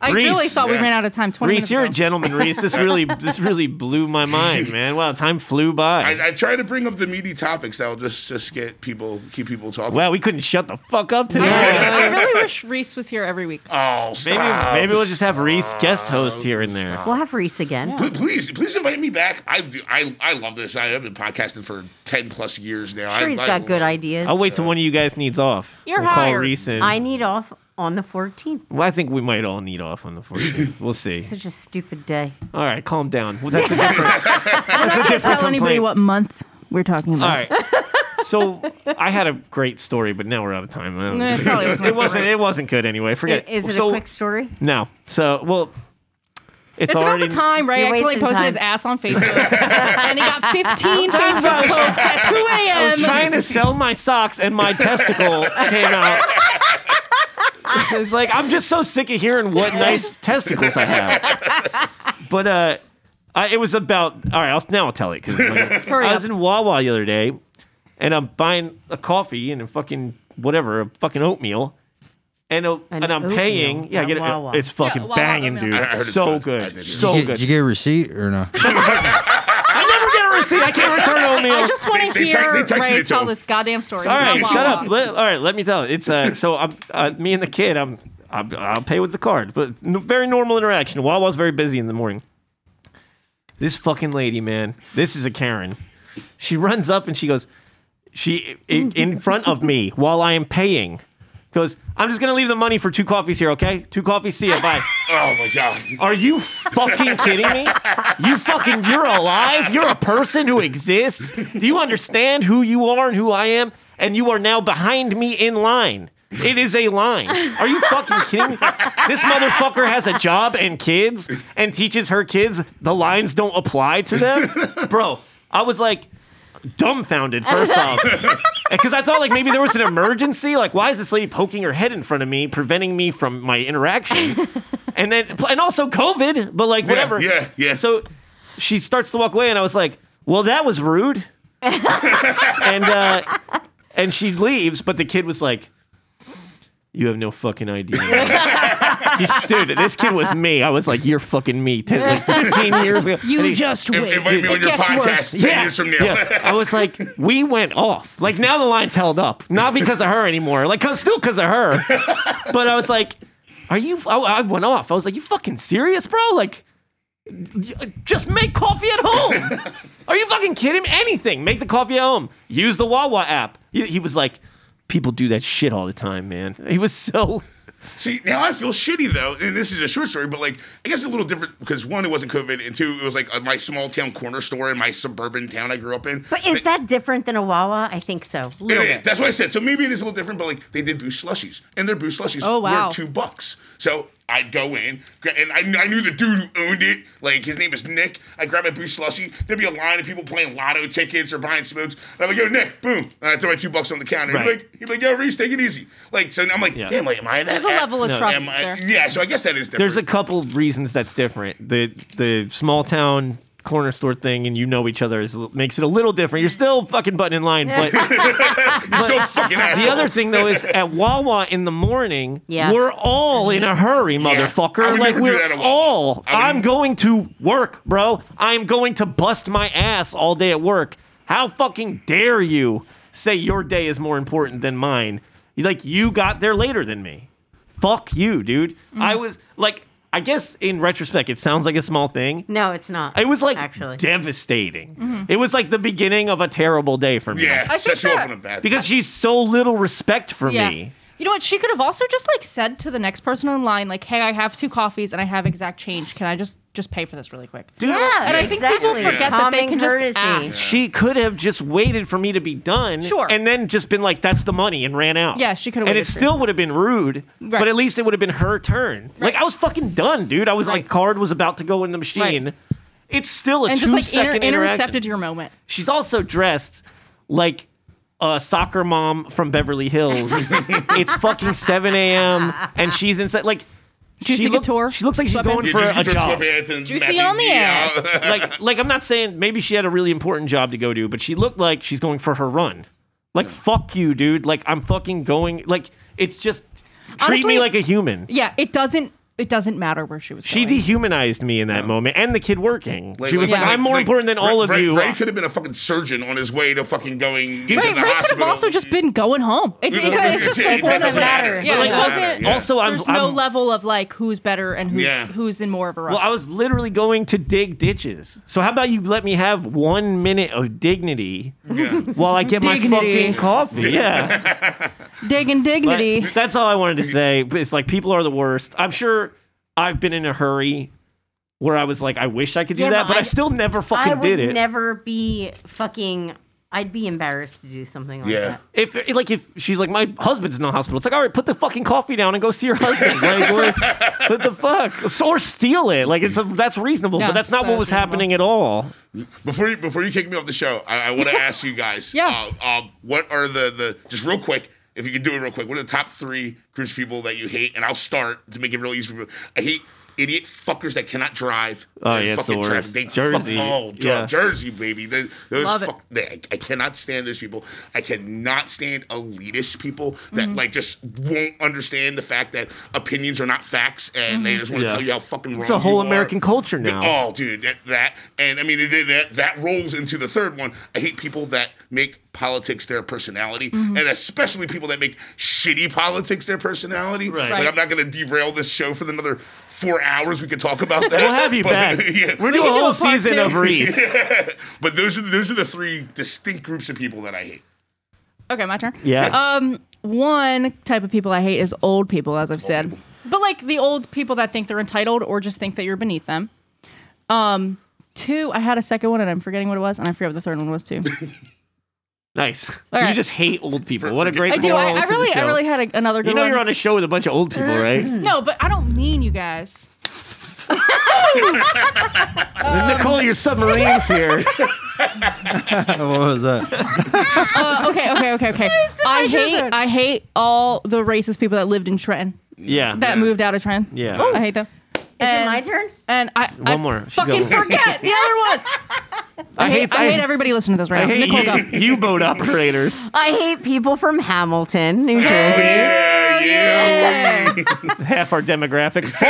I really Reese. thought we ran out of time. Twenty Reese, minutes you're a gentleman, Reese. This really, this really blew my mind, man. Wow, time flew by. I, I try to bring up the meaty topics that will just just get people keep people talking. wow, we couldn't shut the fuck up today. I really wish Reese was here every week. oh, Maybe, stop. maybe we'll just have Reese guest host here and there. We'll have Reese again. Pl- Please, please invite me back. I, I, I love this. I have been podcasting for ten plus years now. Sure, I, he's I got good ideas. I'll wait till one of you guys needs off. You're we'll call. Reese in. I need off on the 14th. well, I think we might all need off on the 14th. We'll see. Such a stupid day. All right, calm down. Well, that's a different. I'm a different tell anybody complaint. what month we're talking All about. right. So I had a great story, but now we're out of time. I don't- No, it probably wasn't it wasn't. It wasn't good anyway. Forget. Is it so, a quick story? No. So well, it's, It's about the time Ray You're accidentally wasting posted time. his ass on Facebook, and he got 15 Facebook posts at 2 I was a.m. trying to sell my socks, and my testicle came out. It's like I'm just so sick of hearing what nice testicles I have. But uh, I, it was about. All right, I'll, now I'll tell it because Hurry I was up. in Wawa the other day, and I'm buying a coffee and a fucking whatever, a fucking oatmeal. And, uh, An and I'm oatmeal paying. Yeah, at get it. It's fucking Yeah, Wawa banging, oatmeal. dude. I- I so good. Good. So Did you, good. did you get a receipt or no? I never get a receipt. I can't return oatmeal. I just want to They- they te- hear they texted Ray it to tell him. this goddamn story. All right, Blah, shut blah, up. Let- all right, let me tell it. It's uh, so I'm uh, me and the kid. I'm I'll, I'll pay with the card, but n- very normal interaction. Wawa's very busy in the morning. This fucking lady, man, this is a Karen. She runs up and she goes, she in, in front of me while I am paying. Goes, I'm just gonna leave the money for two coffees here, okay? Two coffees, see ya, bye. Oh my god. Are you fucking kidding me? You fucking, you're alive. You're a person who exists. Do you understand who you are and who I am? And you are now behind me in line. It is a line. Are you fucking kidding me? This motherfucker has a job and kids and teaches her kids the lines don't apply to them. Bro, I was like dumbfounded first off. Because I thought like maybe there was an emergency. Like, why is this lady poking her head in front of me, preventing me from my interaction? And then, and also COVID, but like whatever. yeah, yeah. So she starts to walk away, and I was like, "Well, that was rude." and uh, and she leaves, but the kid was like, "You have no fucking idea." he stood. This kid was me. I was like, "You're fucking me." 10, like 15 years ago. You he- just If- wait. Invite me on your podcast worse. ten years from now. yeah. I was like, we went off. Like now the line's held up, not because of her anymore. Like 'cause- still because of her. But I was like, are you? I, I went off. I was like, you fucking serious, bro? Like, just make coffee at home. Are you fucking kidding me? Anything. Make the coffee at home. Use the Wawa app. He, he was like, people do that shit all the time, man. He was so. See, now I feel shitty though, and this is a short story, but like I guess it's a little different because one, it wasn't COVID, and two, it was like uh, my small town corner store in my suburban town I grew up in. But is that different than a Wawa? I think so. It bit. That's what I said. So maybe it is a little different, but like they did boost slushies, and their boost slushies Oh, wow. were two bucks. So I'd go in, and I, I knew the dude who owned it. Like his name is Nick. I grab my boost slushy. There'd be a line of people playing lotto tickets or buying smokes. And I'm like, yo, Nick, boom. And I throw my two bucks on the counter. He'd be like, he'd be like, yo, Reese, take it easy. Like, so I'm like, Yeah. damn, like, am I that? There's a level of No. trust I- there. yeah, so I guess that is different. There's a couple reasons that's different. The the small town corner store thing, and you know each other is makes it a little different. You're still fucking butting in line, but. You're fucking. The other thing though is at Wawa in the morning, Yeah. we're all in a hurry, motherfucker. I would like we're at Wawa. all. I would- I'm going to work, bro. I'm going to bust my ass all day at work. How fucking dare you say your day is more important than mine? You like you got there later than me. Fuck you, dude. Mm. I was like, I guess in retrospect, it sounds like a small thing. No, it's not. It was like actually. devastating. Mm-hmm. It was like the beginning of a terrible day for me. yeah, I set think you off on a bad Because she's so little respect for Yeah. me. You know what? She could have also just like said to the next person in line, like, "Hey, I have two coffees and I have exact change. Can I just just pay for this really quick?" Dude, yeah, And I think people exactly. forget that they Common can just ask. She could have just waited for me to be done. Sure. And then just been like, that's the money and ran out. Yeah, she could have And it for still would have been rude, Right. but at least it would have been her turn. Like, I was fucking done, dude. I was like, card was about to go in the machine. Right. It's still a And two just like second inter- interaction. intercepted your moment. She's also dressed like a soccer mom from Beverly Hills. it's fucking 7 a.m. and she's inside. Like, Juicy she, look- Couture, she looks like she's going for just a get your job. sweatpants and Juicy matching- on the yeah. ass. like like I'm not saying maybe she had a really important job to go to, but she looked like she's going for her run. Like fuck you, dude. Like I'm fucking going. Like it's just treat Honestly- me like a human. Yeah, it doesn't. It doesn't matter where she was. She going. dehumanized me in that oh. moment, and the kid working. Like- she was like- like, Yeah. "I'm more like, important than Ray- all of Ray, you." Ray could have been a fucking surgeon on his way to fucking going Ray, the Ray could have also just been going home. It, it, it's just It like doesn't matter. Yeah, It it doesn't doesn't. matter. Yeah. Also, I'm, There's no I'm level of like who's better and who's Yeah. who's in more of a rush. well, I was literally going to dig ditches. So how about you let me have one minute of dignity while I get my fucking coffee? Yeah. Digging dignity. But that's all I wanted to say. It's like people are the worst. I'm sure I've been in a hurry where I was like, I wish I could do Yeah, that, but but I, I- still never fucking I would did it. never be fucking. I'd be embarrassed to do something like Yeah. that. if like if she's like, my husband's in the hospital, it's like, all right, put the fucking coffee down and go see your husband. like, what, what the fuck? So, or steal it. Like it's a, that's reasonable, Yeah, but that's not what that's was reasonable. happening at all. Before you before you kick me off the show, I, I want to ask you guys. Yeah. Uh, uh, what are the the just real quick? If you could do it real quick, what are the top three of people that you hate? And I'll start to make it real easy for people. I hate idiot fuckers that cannot drive. Oh, yeah, it's the fucking worst. They Jersey, Fucking, oh, yeah. Jersey, baby. They- those Love it. fuck, they, I, I cannot stand those people. I cannot stand elitist people that Mm-hmm. like just won't understand the fact that opinions are not facts and they just want to Yeah. tell you how fucking wrong It's a whole you American are. culture now. Oh, dude, that, that and I mean that that rolls into the third one. I hate people that make politics their personality, Mm-hmm. and especially people that make shitty politics their personality. Right. Like Right. I'm not going to derail this show for another four hours. We could talk about that. We'll have you But- back. yeah. We're We doing a can do whole a season two. of Reese. but those are those are the three distinct groups of people that I hate. Okay, my turn. Yeah. Um, one type of people I hate is old people, as I've said. But like the old people that think they're entitled or just think that you're beneath them. Um, two, I had a second one and I'm forgetting what it was, and I forget what the third one was too. Nice. So All you just hate old people. What a great I do. I, I really, I really had a, another good You know one. you're on a show with a bunch of old people, right? no, but I don't mean you guys. Nicole, your submarines here. what was that? Uh, okay, okay, okay, okay. I hate, I hate all the racist people that lived in Trenton Yeah. that moved out of Trenton. Yeah. I hate them. Is And- it my turn? And I One I more. She's Fucking going. forget the other ones. I hate, I hate everybody listening to this right I now. hate Nicole, go. U- U-boat operators. I hate people from Hamilton, New Jersey. Yeah, yeah. Half our demographic. if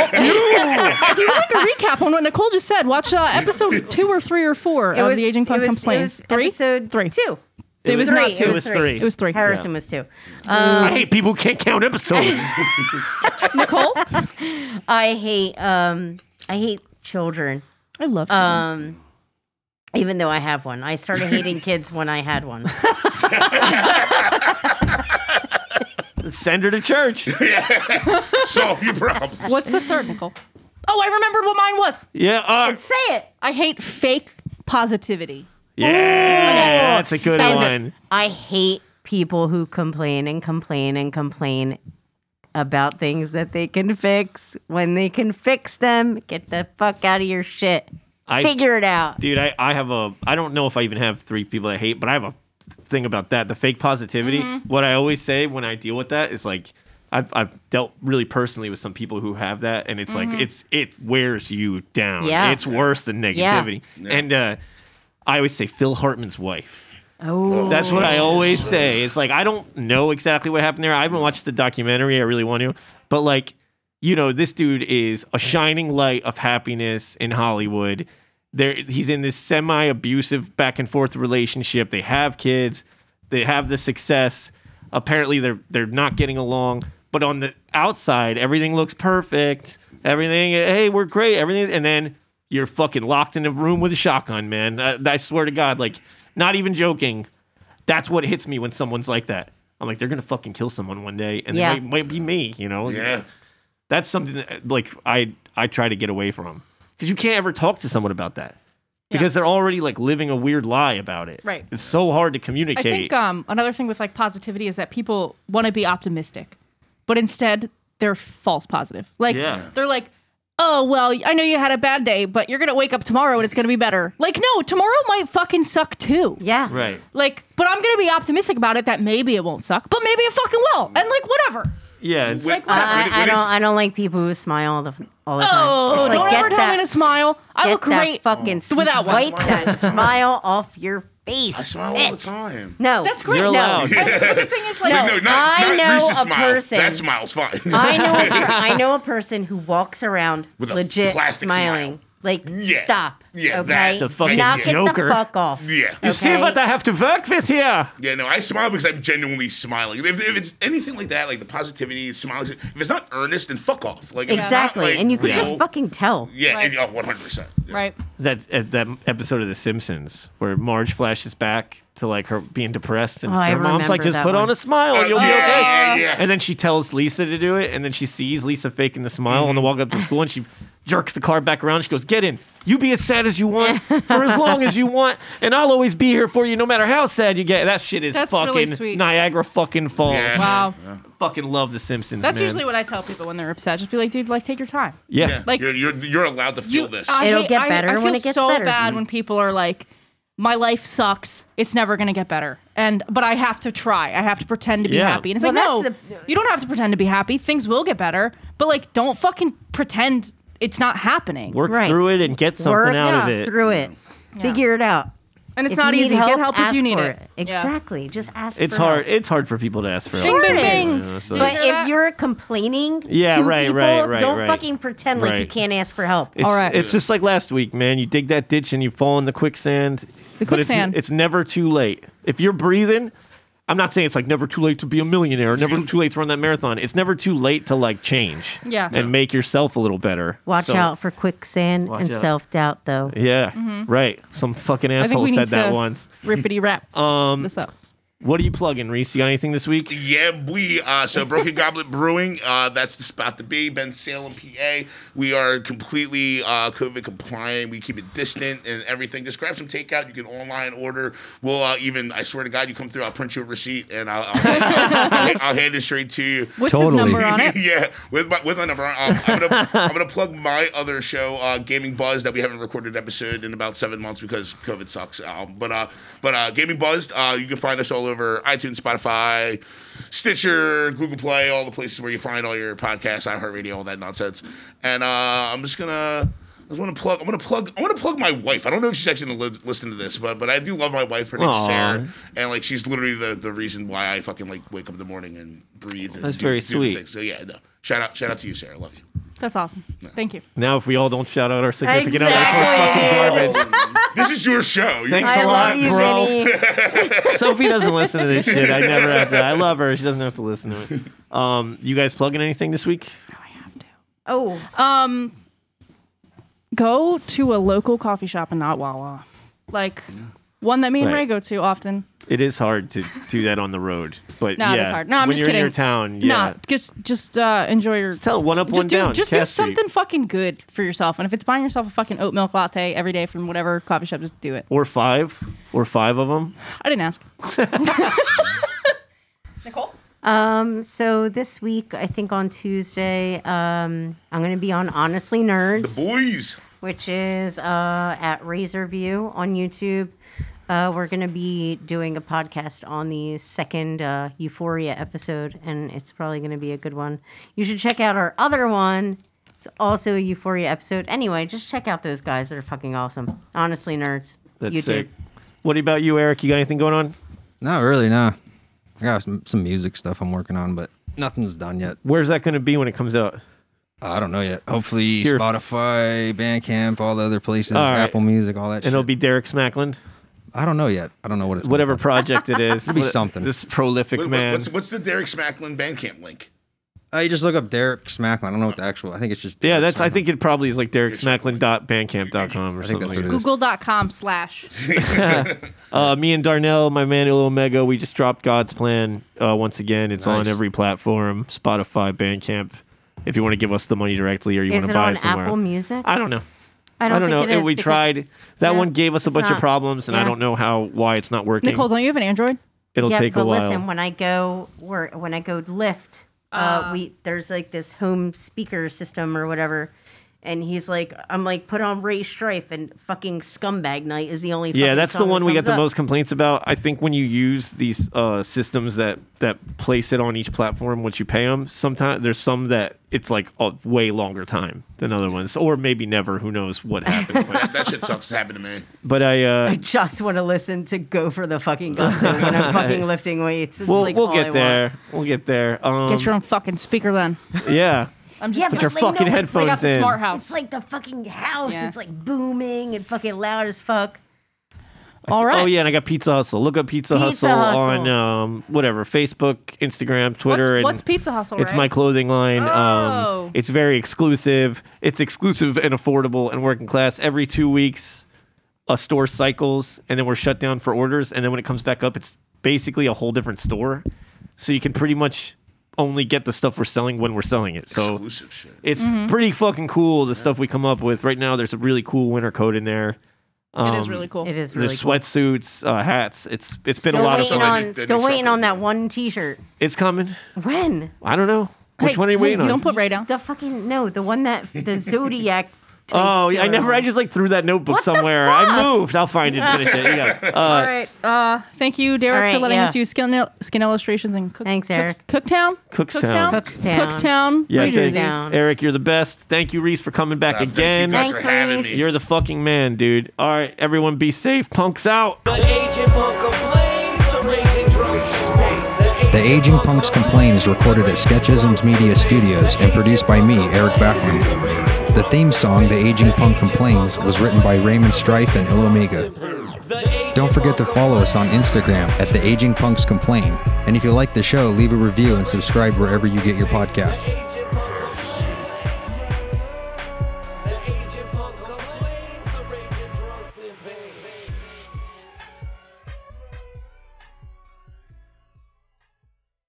you want like a recap on what Nicole just said, watch uh, episode two or three or four of the Aging it Punk was- Complaints. It was Three, episode three. two. It was Three. not two. It was three. It was three. Harrison was two. I hate people who can't count episodes. Nicole, I hate um I hate children. I love you. Um even though I have one. I started hating kids when I had one. Send her to church. Solve your problems. What's the third, Nicole? Oh, I remembered what mine was. Yeah. Uh, Say it. I hate fake positivity. Yeah. That's a good That one. I hate people who complain and complain and complain about things that they can fix. When they can fix them, get the fuck out of your shit. I, Figure it out. dude, I, I have a. I don't know if I even have three people I hate, but I have a thing about that. The fake positivity. Mm-hmm. What I always say when I deal with that is like. I've, I've dealt really personally with some people who have that, and it's like it's it wears you down. Mm-hmm. Yeah. it's worse than Yeah. negativity. And uh, I always say Phil Hartman's wife. Oh, That's what I always say. It's like I don't know exactly what happened there. I haven't watched the documentary. I really want to, but like, you know, this dude is a shining light of happiness in Hollywood. There, he's in this semi-abusive back and forth relationship. They have kids. They have the success. Apparently, they're they're not getting along. But on the outside, everything looks perfect. Everything, hey, we're great. Everything, and then you're fucking locked in a room with a shotgun, man. I, I swear to God, like, not even joking. That's what hits me when someone's like that. I'm like, they're gonna fucking kill someone one day, and Yeah. it might, might be me. You know? Yeah. That's something that, like I I try to get away from because you can't ever talk to someone about that because they're already like living a weird lie about it. Right. It's so hard to communicate. I think um, another thing with like positivity is that people want to be optimistic, but instead they're false positive. Like Yeah. they're like, "Oh well, I know you had a bad day, but you're gonna wake up tomorrow and it's gonna be better." Like, no, tomorrow might fucking suck too. yeah. right. Like, but I'm gonna be optimistic about it that maybe it won't suck, but maybe it fucking will, and like whatever. Yeah. It's, Like, uh, when I, it- I don't. I don't like people who smile all the all the time. Oh, It's like, don't get ever tell that- me to smile. I Get look that great. fucking s- without one. wipe that smile off your face. I smile all the time. No, That's great. You're no. allowed. But the thing is, like, No. No, not, I not know Reese's a smile. person- That smile's fine. I know. A, per- I know a person who walks around With a legit plastic smiling. smile. Like, Yeah. stop. Yeah, Okay. that- The fucking Knock it the fuck off. yeah. you see what I have to work with here. Yeah, no, I smile because I'm genuinely smiling. If, if it's anything like that, like the positivity, smiling, if it's not earnest, then fuck off. Like if not, Exactly, like, and you could know, just fucking tell. Yeah, Right. and- oh, 100%. Yeah. right? That uh, that episode of The Simpsons where Marge flashes back to like her being depressed, and Oh, I her mom's like, "Just that put on a smile, and Uh, you'll be okay." yeah, yeah. And then she tells Lisa to do it, and then she sees Lisa faking the smile on the walk up to school, and she jerks the car back around. She goes, "Get in. You be as sad as you want for as long as you want, and I'll always be here for you, no matter how sad you get." That shit is That's really fucking sweet. Niagara fucking Falls. Yeah. Wow. Fucking love The Simpsons. That's man. usually what I tell people when they're upset. Just be like, dude, like take your time. yeah. Yeah, Like- you're, you're, you're allowed to feel You- this. I It'll hate- get I- better I when feel it gets so better. bad when people are like, "My life sucks. It's never gonna get better." And but I have to try. I have to pretend to be Yeah. happy. And it's Well, like, no, that's you don't have to pretend to be happy. Things will get better. But like, don't fucking pretend it's not happening. Work Right. through it and get something Work out of yeah, it. through it. Figure it out. and it's If not you easy. need get help if ask you need for it. Yeah. Exactly. Just ask. It's for hard. help. It's hard for people to ask for help. Bing, bing, bing. Yeah, so- Did you But hear if you're complaining Yeah, to right, people, right, right, don't right. fucking pretend like you Right. can't ask for help. It's, All right. it's just like last week, man. You dig that ditch and you fall in the quicksand. The but it's, quicksand. it's never too late. If you're breathing, I'm not saying it's like never too late to be a millionaire, never too late to run that marathon. It's never too late to like change. Yeah. And make yourself a little better. Watch So- out for quicksand Watch and out. self doubt, though. Yeah. Right. Some fucking Mm-hmm. I think asshole we said need that to once. rippity rap Um this up. What are you plugging, Reese? You got anything this week? Yeah, we uh, so Broken Goblet Brewing. Uh, that's the spot to be. Bensalem, PA. We are completely uh, COVID compliant. We keep it distant and everything. Just grab some takeout. You can online order. We'll uh, even. I swear to God, you come through. I'll print you a receipt and I'll I'll, I'll, I'll hand it straight to you. With his Totally. number on it. yeah, with my with my number. Um, I'm gonna I'm gonna plug my other show, uh, Gaming Buzz, that we haven't recorded an episode in about seven months because COVID sucks. Um, but uh, but uh, Gaming Buzz. uh, you can find us all over iTunes, Spotify, Stitcher, Google Play, all the places where you find all your podcasts, iHeartRadio, all that nonsense. And uh, I'm just gonna. I just want to plug. I'm gonna plug. I want to plug my wife. I don't know if she's actually gonna li- listen to this, but but I do love my wife. Her name's Aw. Sarah, and like she's literally the, the reason why I fucking like wake up in the morning and breathe. And That's do- very do the sweet. things. So yeah, no. Shout out, shout out to you, Sarah. Love you. That's awesome. Thank you. Now, if we all don't shout out our significant Exactly. others, we're fucking garbage. This is your show. You- Thanks I a love lot, you, bro. Vinny. Sophie doesn't listen to this shit. I never have to. I love her. She doesn't have to listen to it. Um, you guys plugging anything this week? No, I have to. Oh, Um, go to a local coffee shop and not Wawa. Like one that me and Right. Ray go to often. It is hard to do that on the road, but No, yeah, it is hard. No, I'm when just you're kidding. in your town, yeah. Nah, just just uh, enjoy your. Just tell one up, one just do down. just do Cass Street. something fucking good for yourself. And if it's buying yourself a fucking oat milk latte every day from whatever coffee shop, just do it. or five, or five of them. I didn't ask. Nicole. Um, so this week, I think on Tuesday, um, I'm going to be on Honestly Nerds, The Boys. which is uh, at Razor View on YouTube. Uh, we're going to be doing a podcast on the second uh, Euphoria episode, and it's probably going to be a good one. You should check out our other one. It's also a Euphoria episode. Anyway, just check out those guys. They're fucking awesome. Honestly, nerds. That's YouTube. sick. What about you, Eric? You got anything going on? Not really, nah. I got some, some music stuff I'm working on, but nothing's done yet. Where's that going to be when it comes out? I don't know yet. Hopefully, Here- Spotify, Bandcamp, all the other places, All right. Apple Music, all that And shit. it'll be Derek Smackland, I don't know yet. I don't know what it's whatever be. project it is. It'll be something. This prolific What- what- man. what's, what's the Derek Smacklin Bandcamp link? Uh, you just look up Derek Smackline. I don't know what the actual. I think it's just. yeah, Derek that's. I something. think it probably is like dereksmacklin.bandcamp.com or I think something that's like what that. it is. Google.com slash. Uh, me and Darnell, my man Il Omega, we just dropped God's Plan uh, once again. It's on Nice. every platform, Spotify, Bandcamp. If you want to give us the money directly or you want Is to it buy on it somewhere. Apple Music? I don't know. I don't, know. think it is. we because- tried. That Yeah, one gave us a it's bunch of not. problems, and I Yeah. don't know how why it's not working. Nicole, don't you have an Android? It'll yeah, take but a while. But listen, when I go where when I go lift, uh, we there's like this home speaker system or whatever, and he's like, I'm like, put on Ray Strife and fucking Scumbag Night is the only. Thing. Yeah, fucking that's the song that one we got the up. most complaints about. I think when you use these uh, systems that that place it on each platform once you pay them, sometimes there's some that it's like a way longer time than other ones, or maybe never. Who knows what happened? But, That shit sucks to happen to me. but I, uh, I just want to listen to "Go for the Fucking Gusto" when I'm fucking lifting weights. It's we'll like we'll all get I there. Want. We'll get there. Um, Get your own fucking speaker then. yeah. I'm just Yeah, Put but your like, fucking no, it's I headphones got the in. smart house. It's like the fucking house. Yeah. It's like booming and fucking loud as fuck. All right. Oh yeah, and I got Pizza Hustle. Look up Pizza, Pizza Hustle, Hustle. on um, whatever Facebook, Instagram, What's, Twitter, and what's Pizza Hustle? It's right? my clothing line. Oh. Um, it's very exclusive. It's exclusive and affordable and working class. Every two weeks, a store cycles, and then we're shut down for orders. And then when it comes back up, it's basically a whole different store. So you can pretty much only get the stuff we're selling when we're selling it. So Exclusive shit. it's Mm-hmm. pretty fucking cool. The stuff we come up with right now. There's a really cool winter coat in there. it is Um, really cool. It is really There's cool. sweatsuits, uh, hats. It's it's been a lot of waiting fun. they on, still need waiting on that one T-shirt. It's coming. When I don't know. Which Hey, one are you hey, waiting You on? don't put right down. the fucking no, the one that the Zodiac. Type Oh, yeah, I never. I just like threw that notebook What the somewhere. fuck? I moved. I'll find it and finish it. You got it. Uh, All right. Uh, thank you, Derek, All right, for letting yeah. us use skin, skin illustrations and cook, Thanks, Cook- Eric. Cooktown. Cookstown. Cookstown. Cookstown. yeah, New Readers thank- Jersey. down. Eric, you're the best. Thank you, Reese, for coming back Uh, thank again. you guys Thanks, for having Reese. me. You're the fucking man, dude. All right, everyone, be safe. Punks out. The Aging punk complains, the raging drunks in. The Aging Punks Complain is recorded at Sketchisms Media Studios and produced by me, Eric Backlund. The theme song, The Aging Punk Complains, was written by Raymond Strife and Il Omega. Don't forget to follow us on Instagram at The Aging Punks Complain. And if you like the show, leave a review and subscribe wherever you get your podcasts.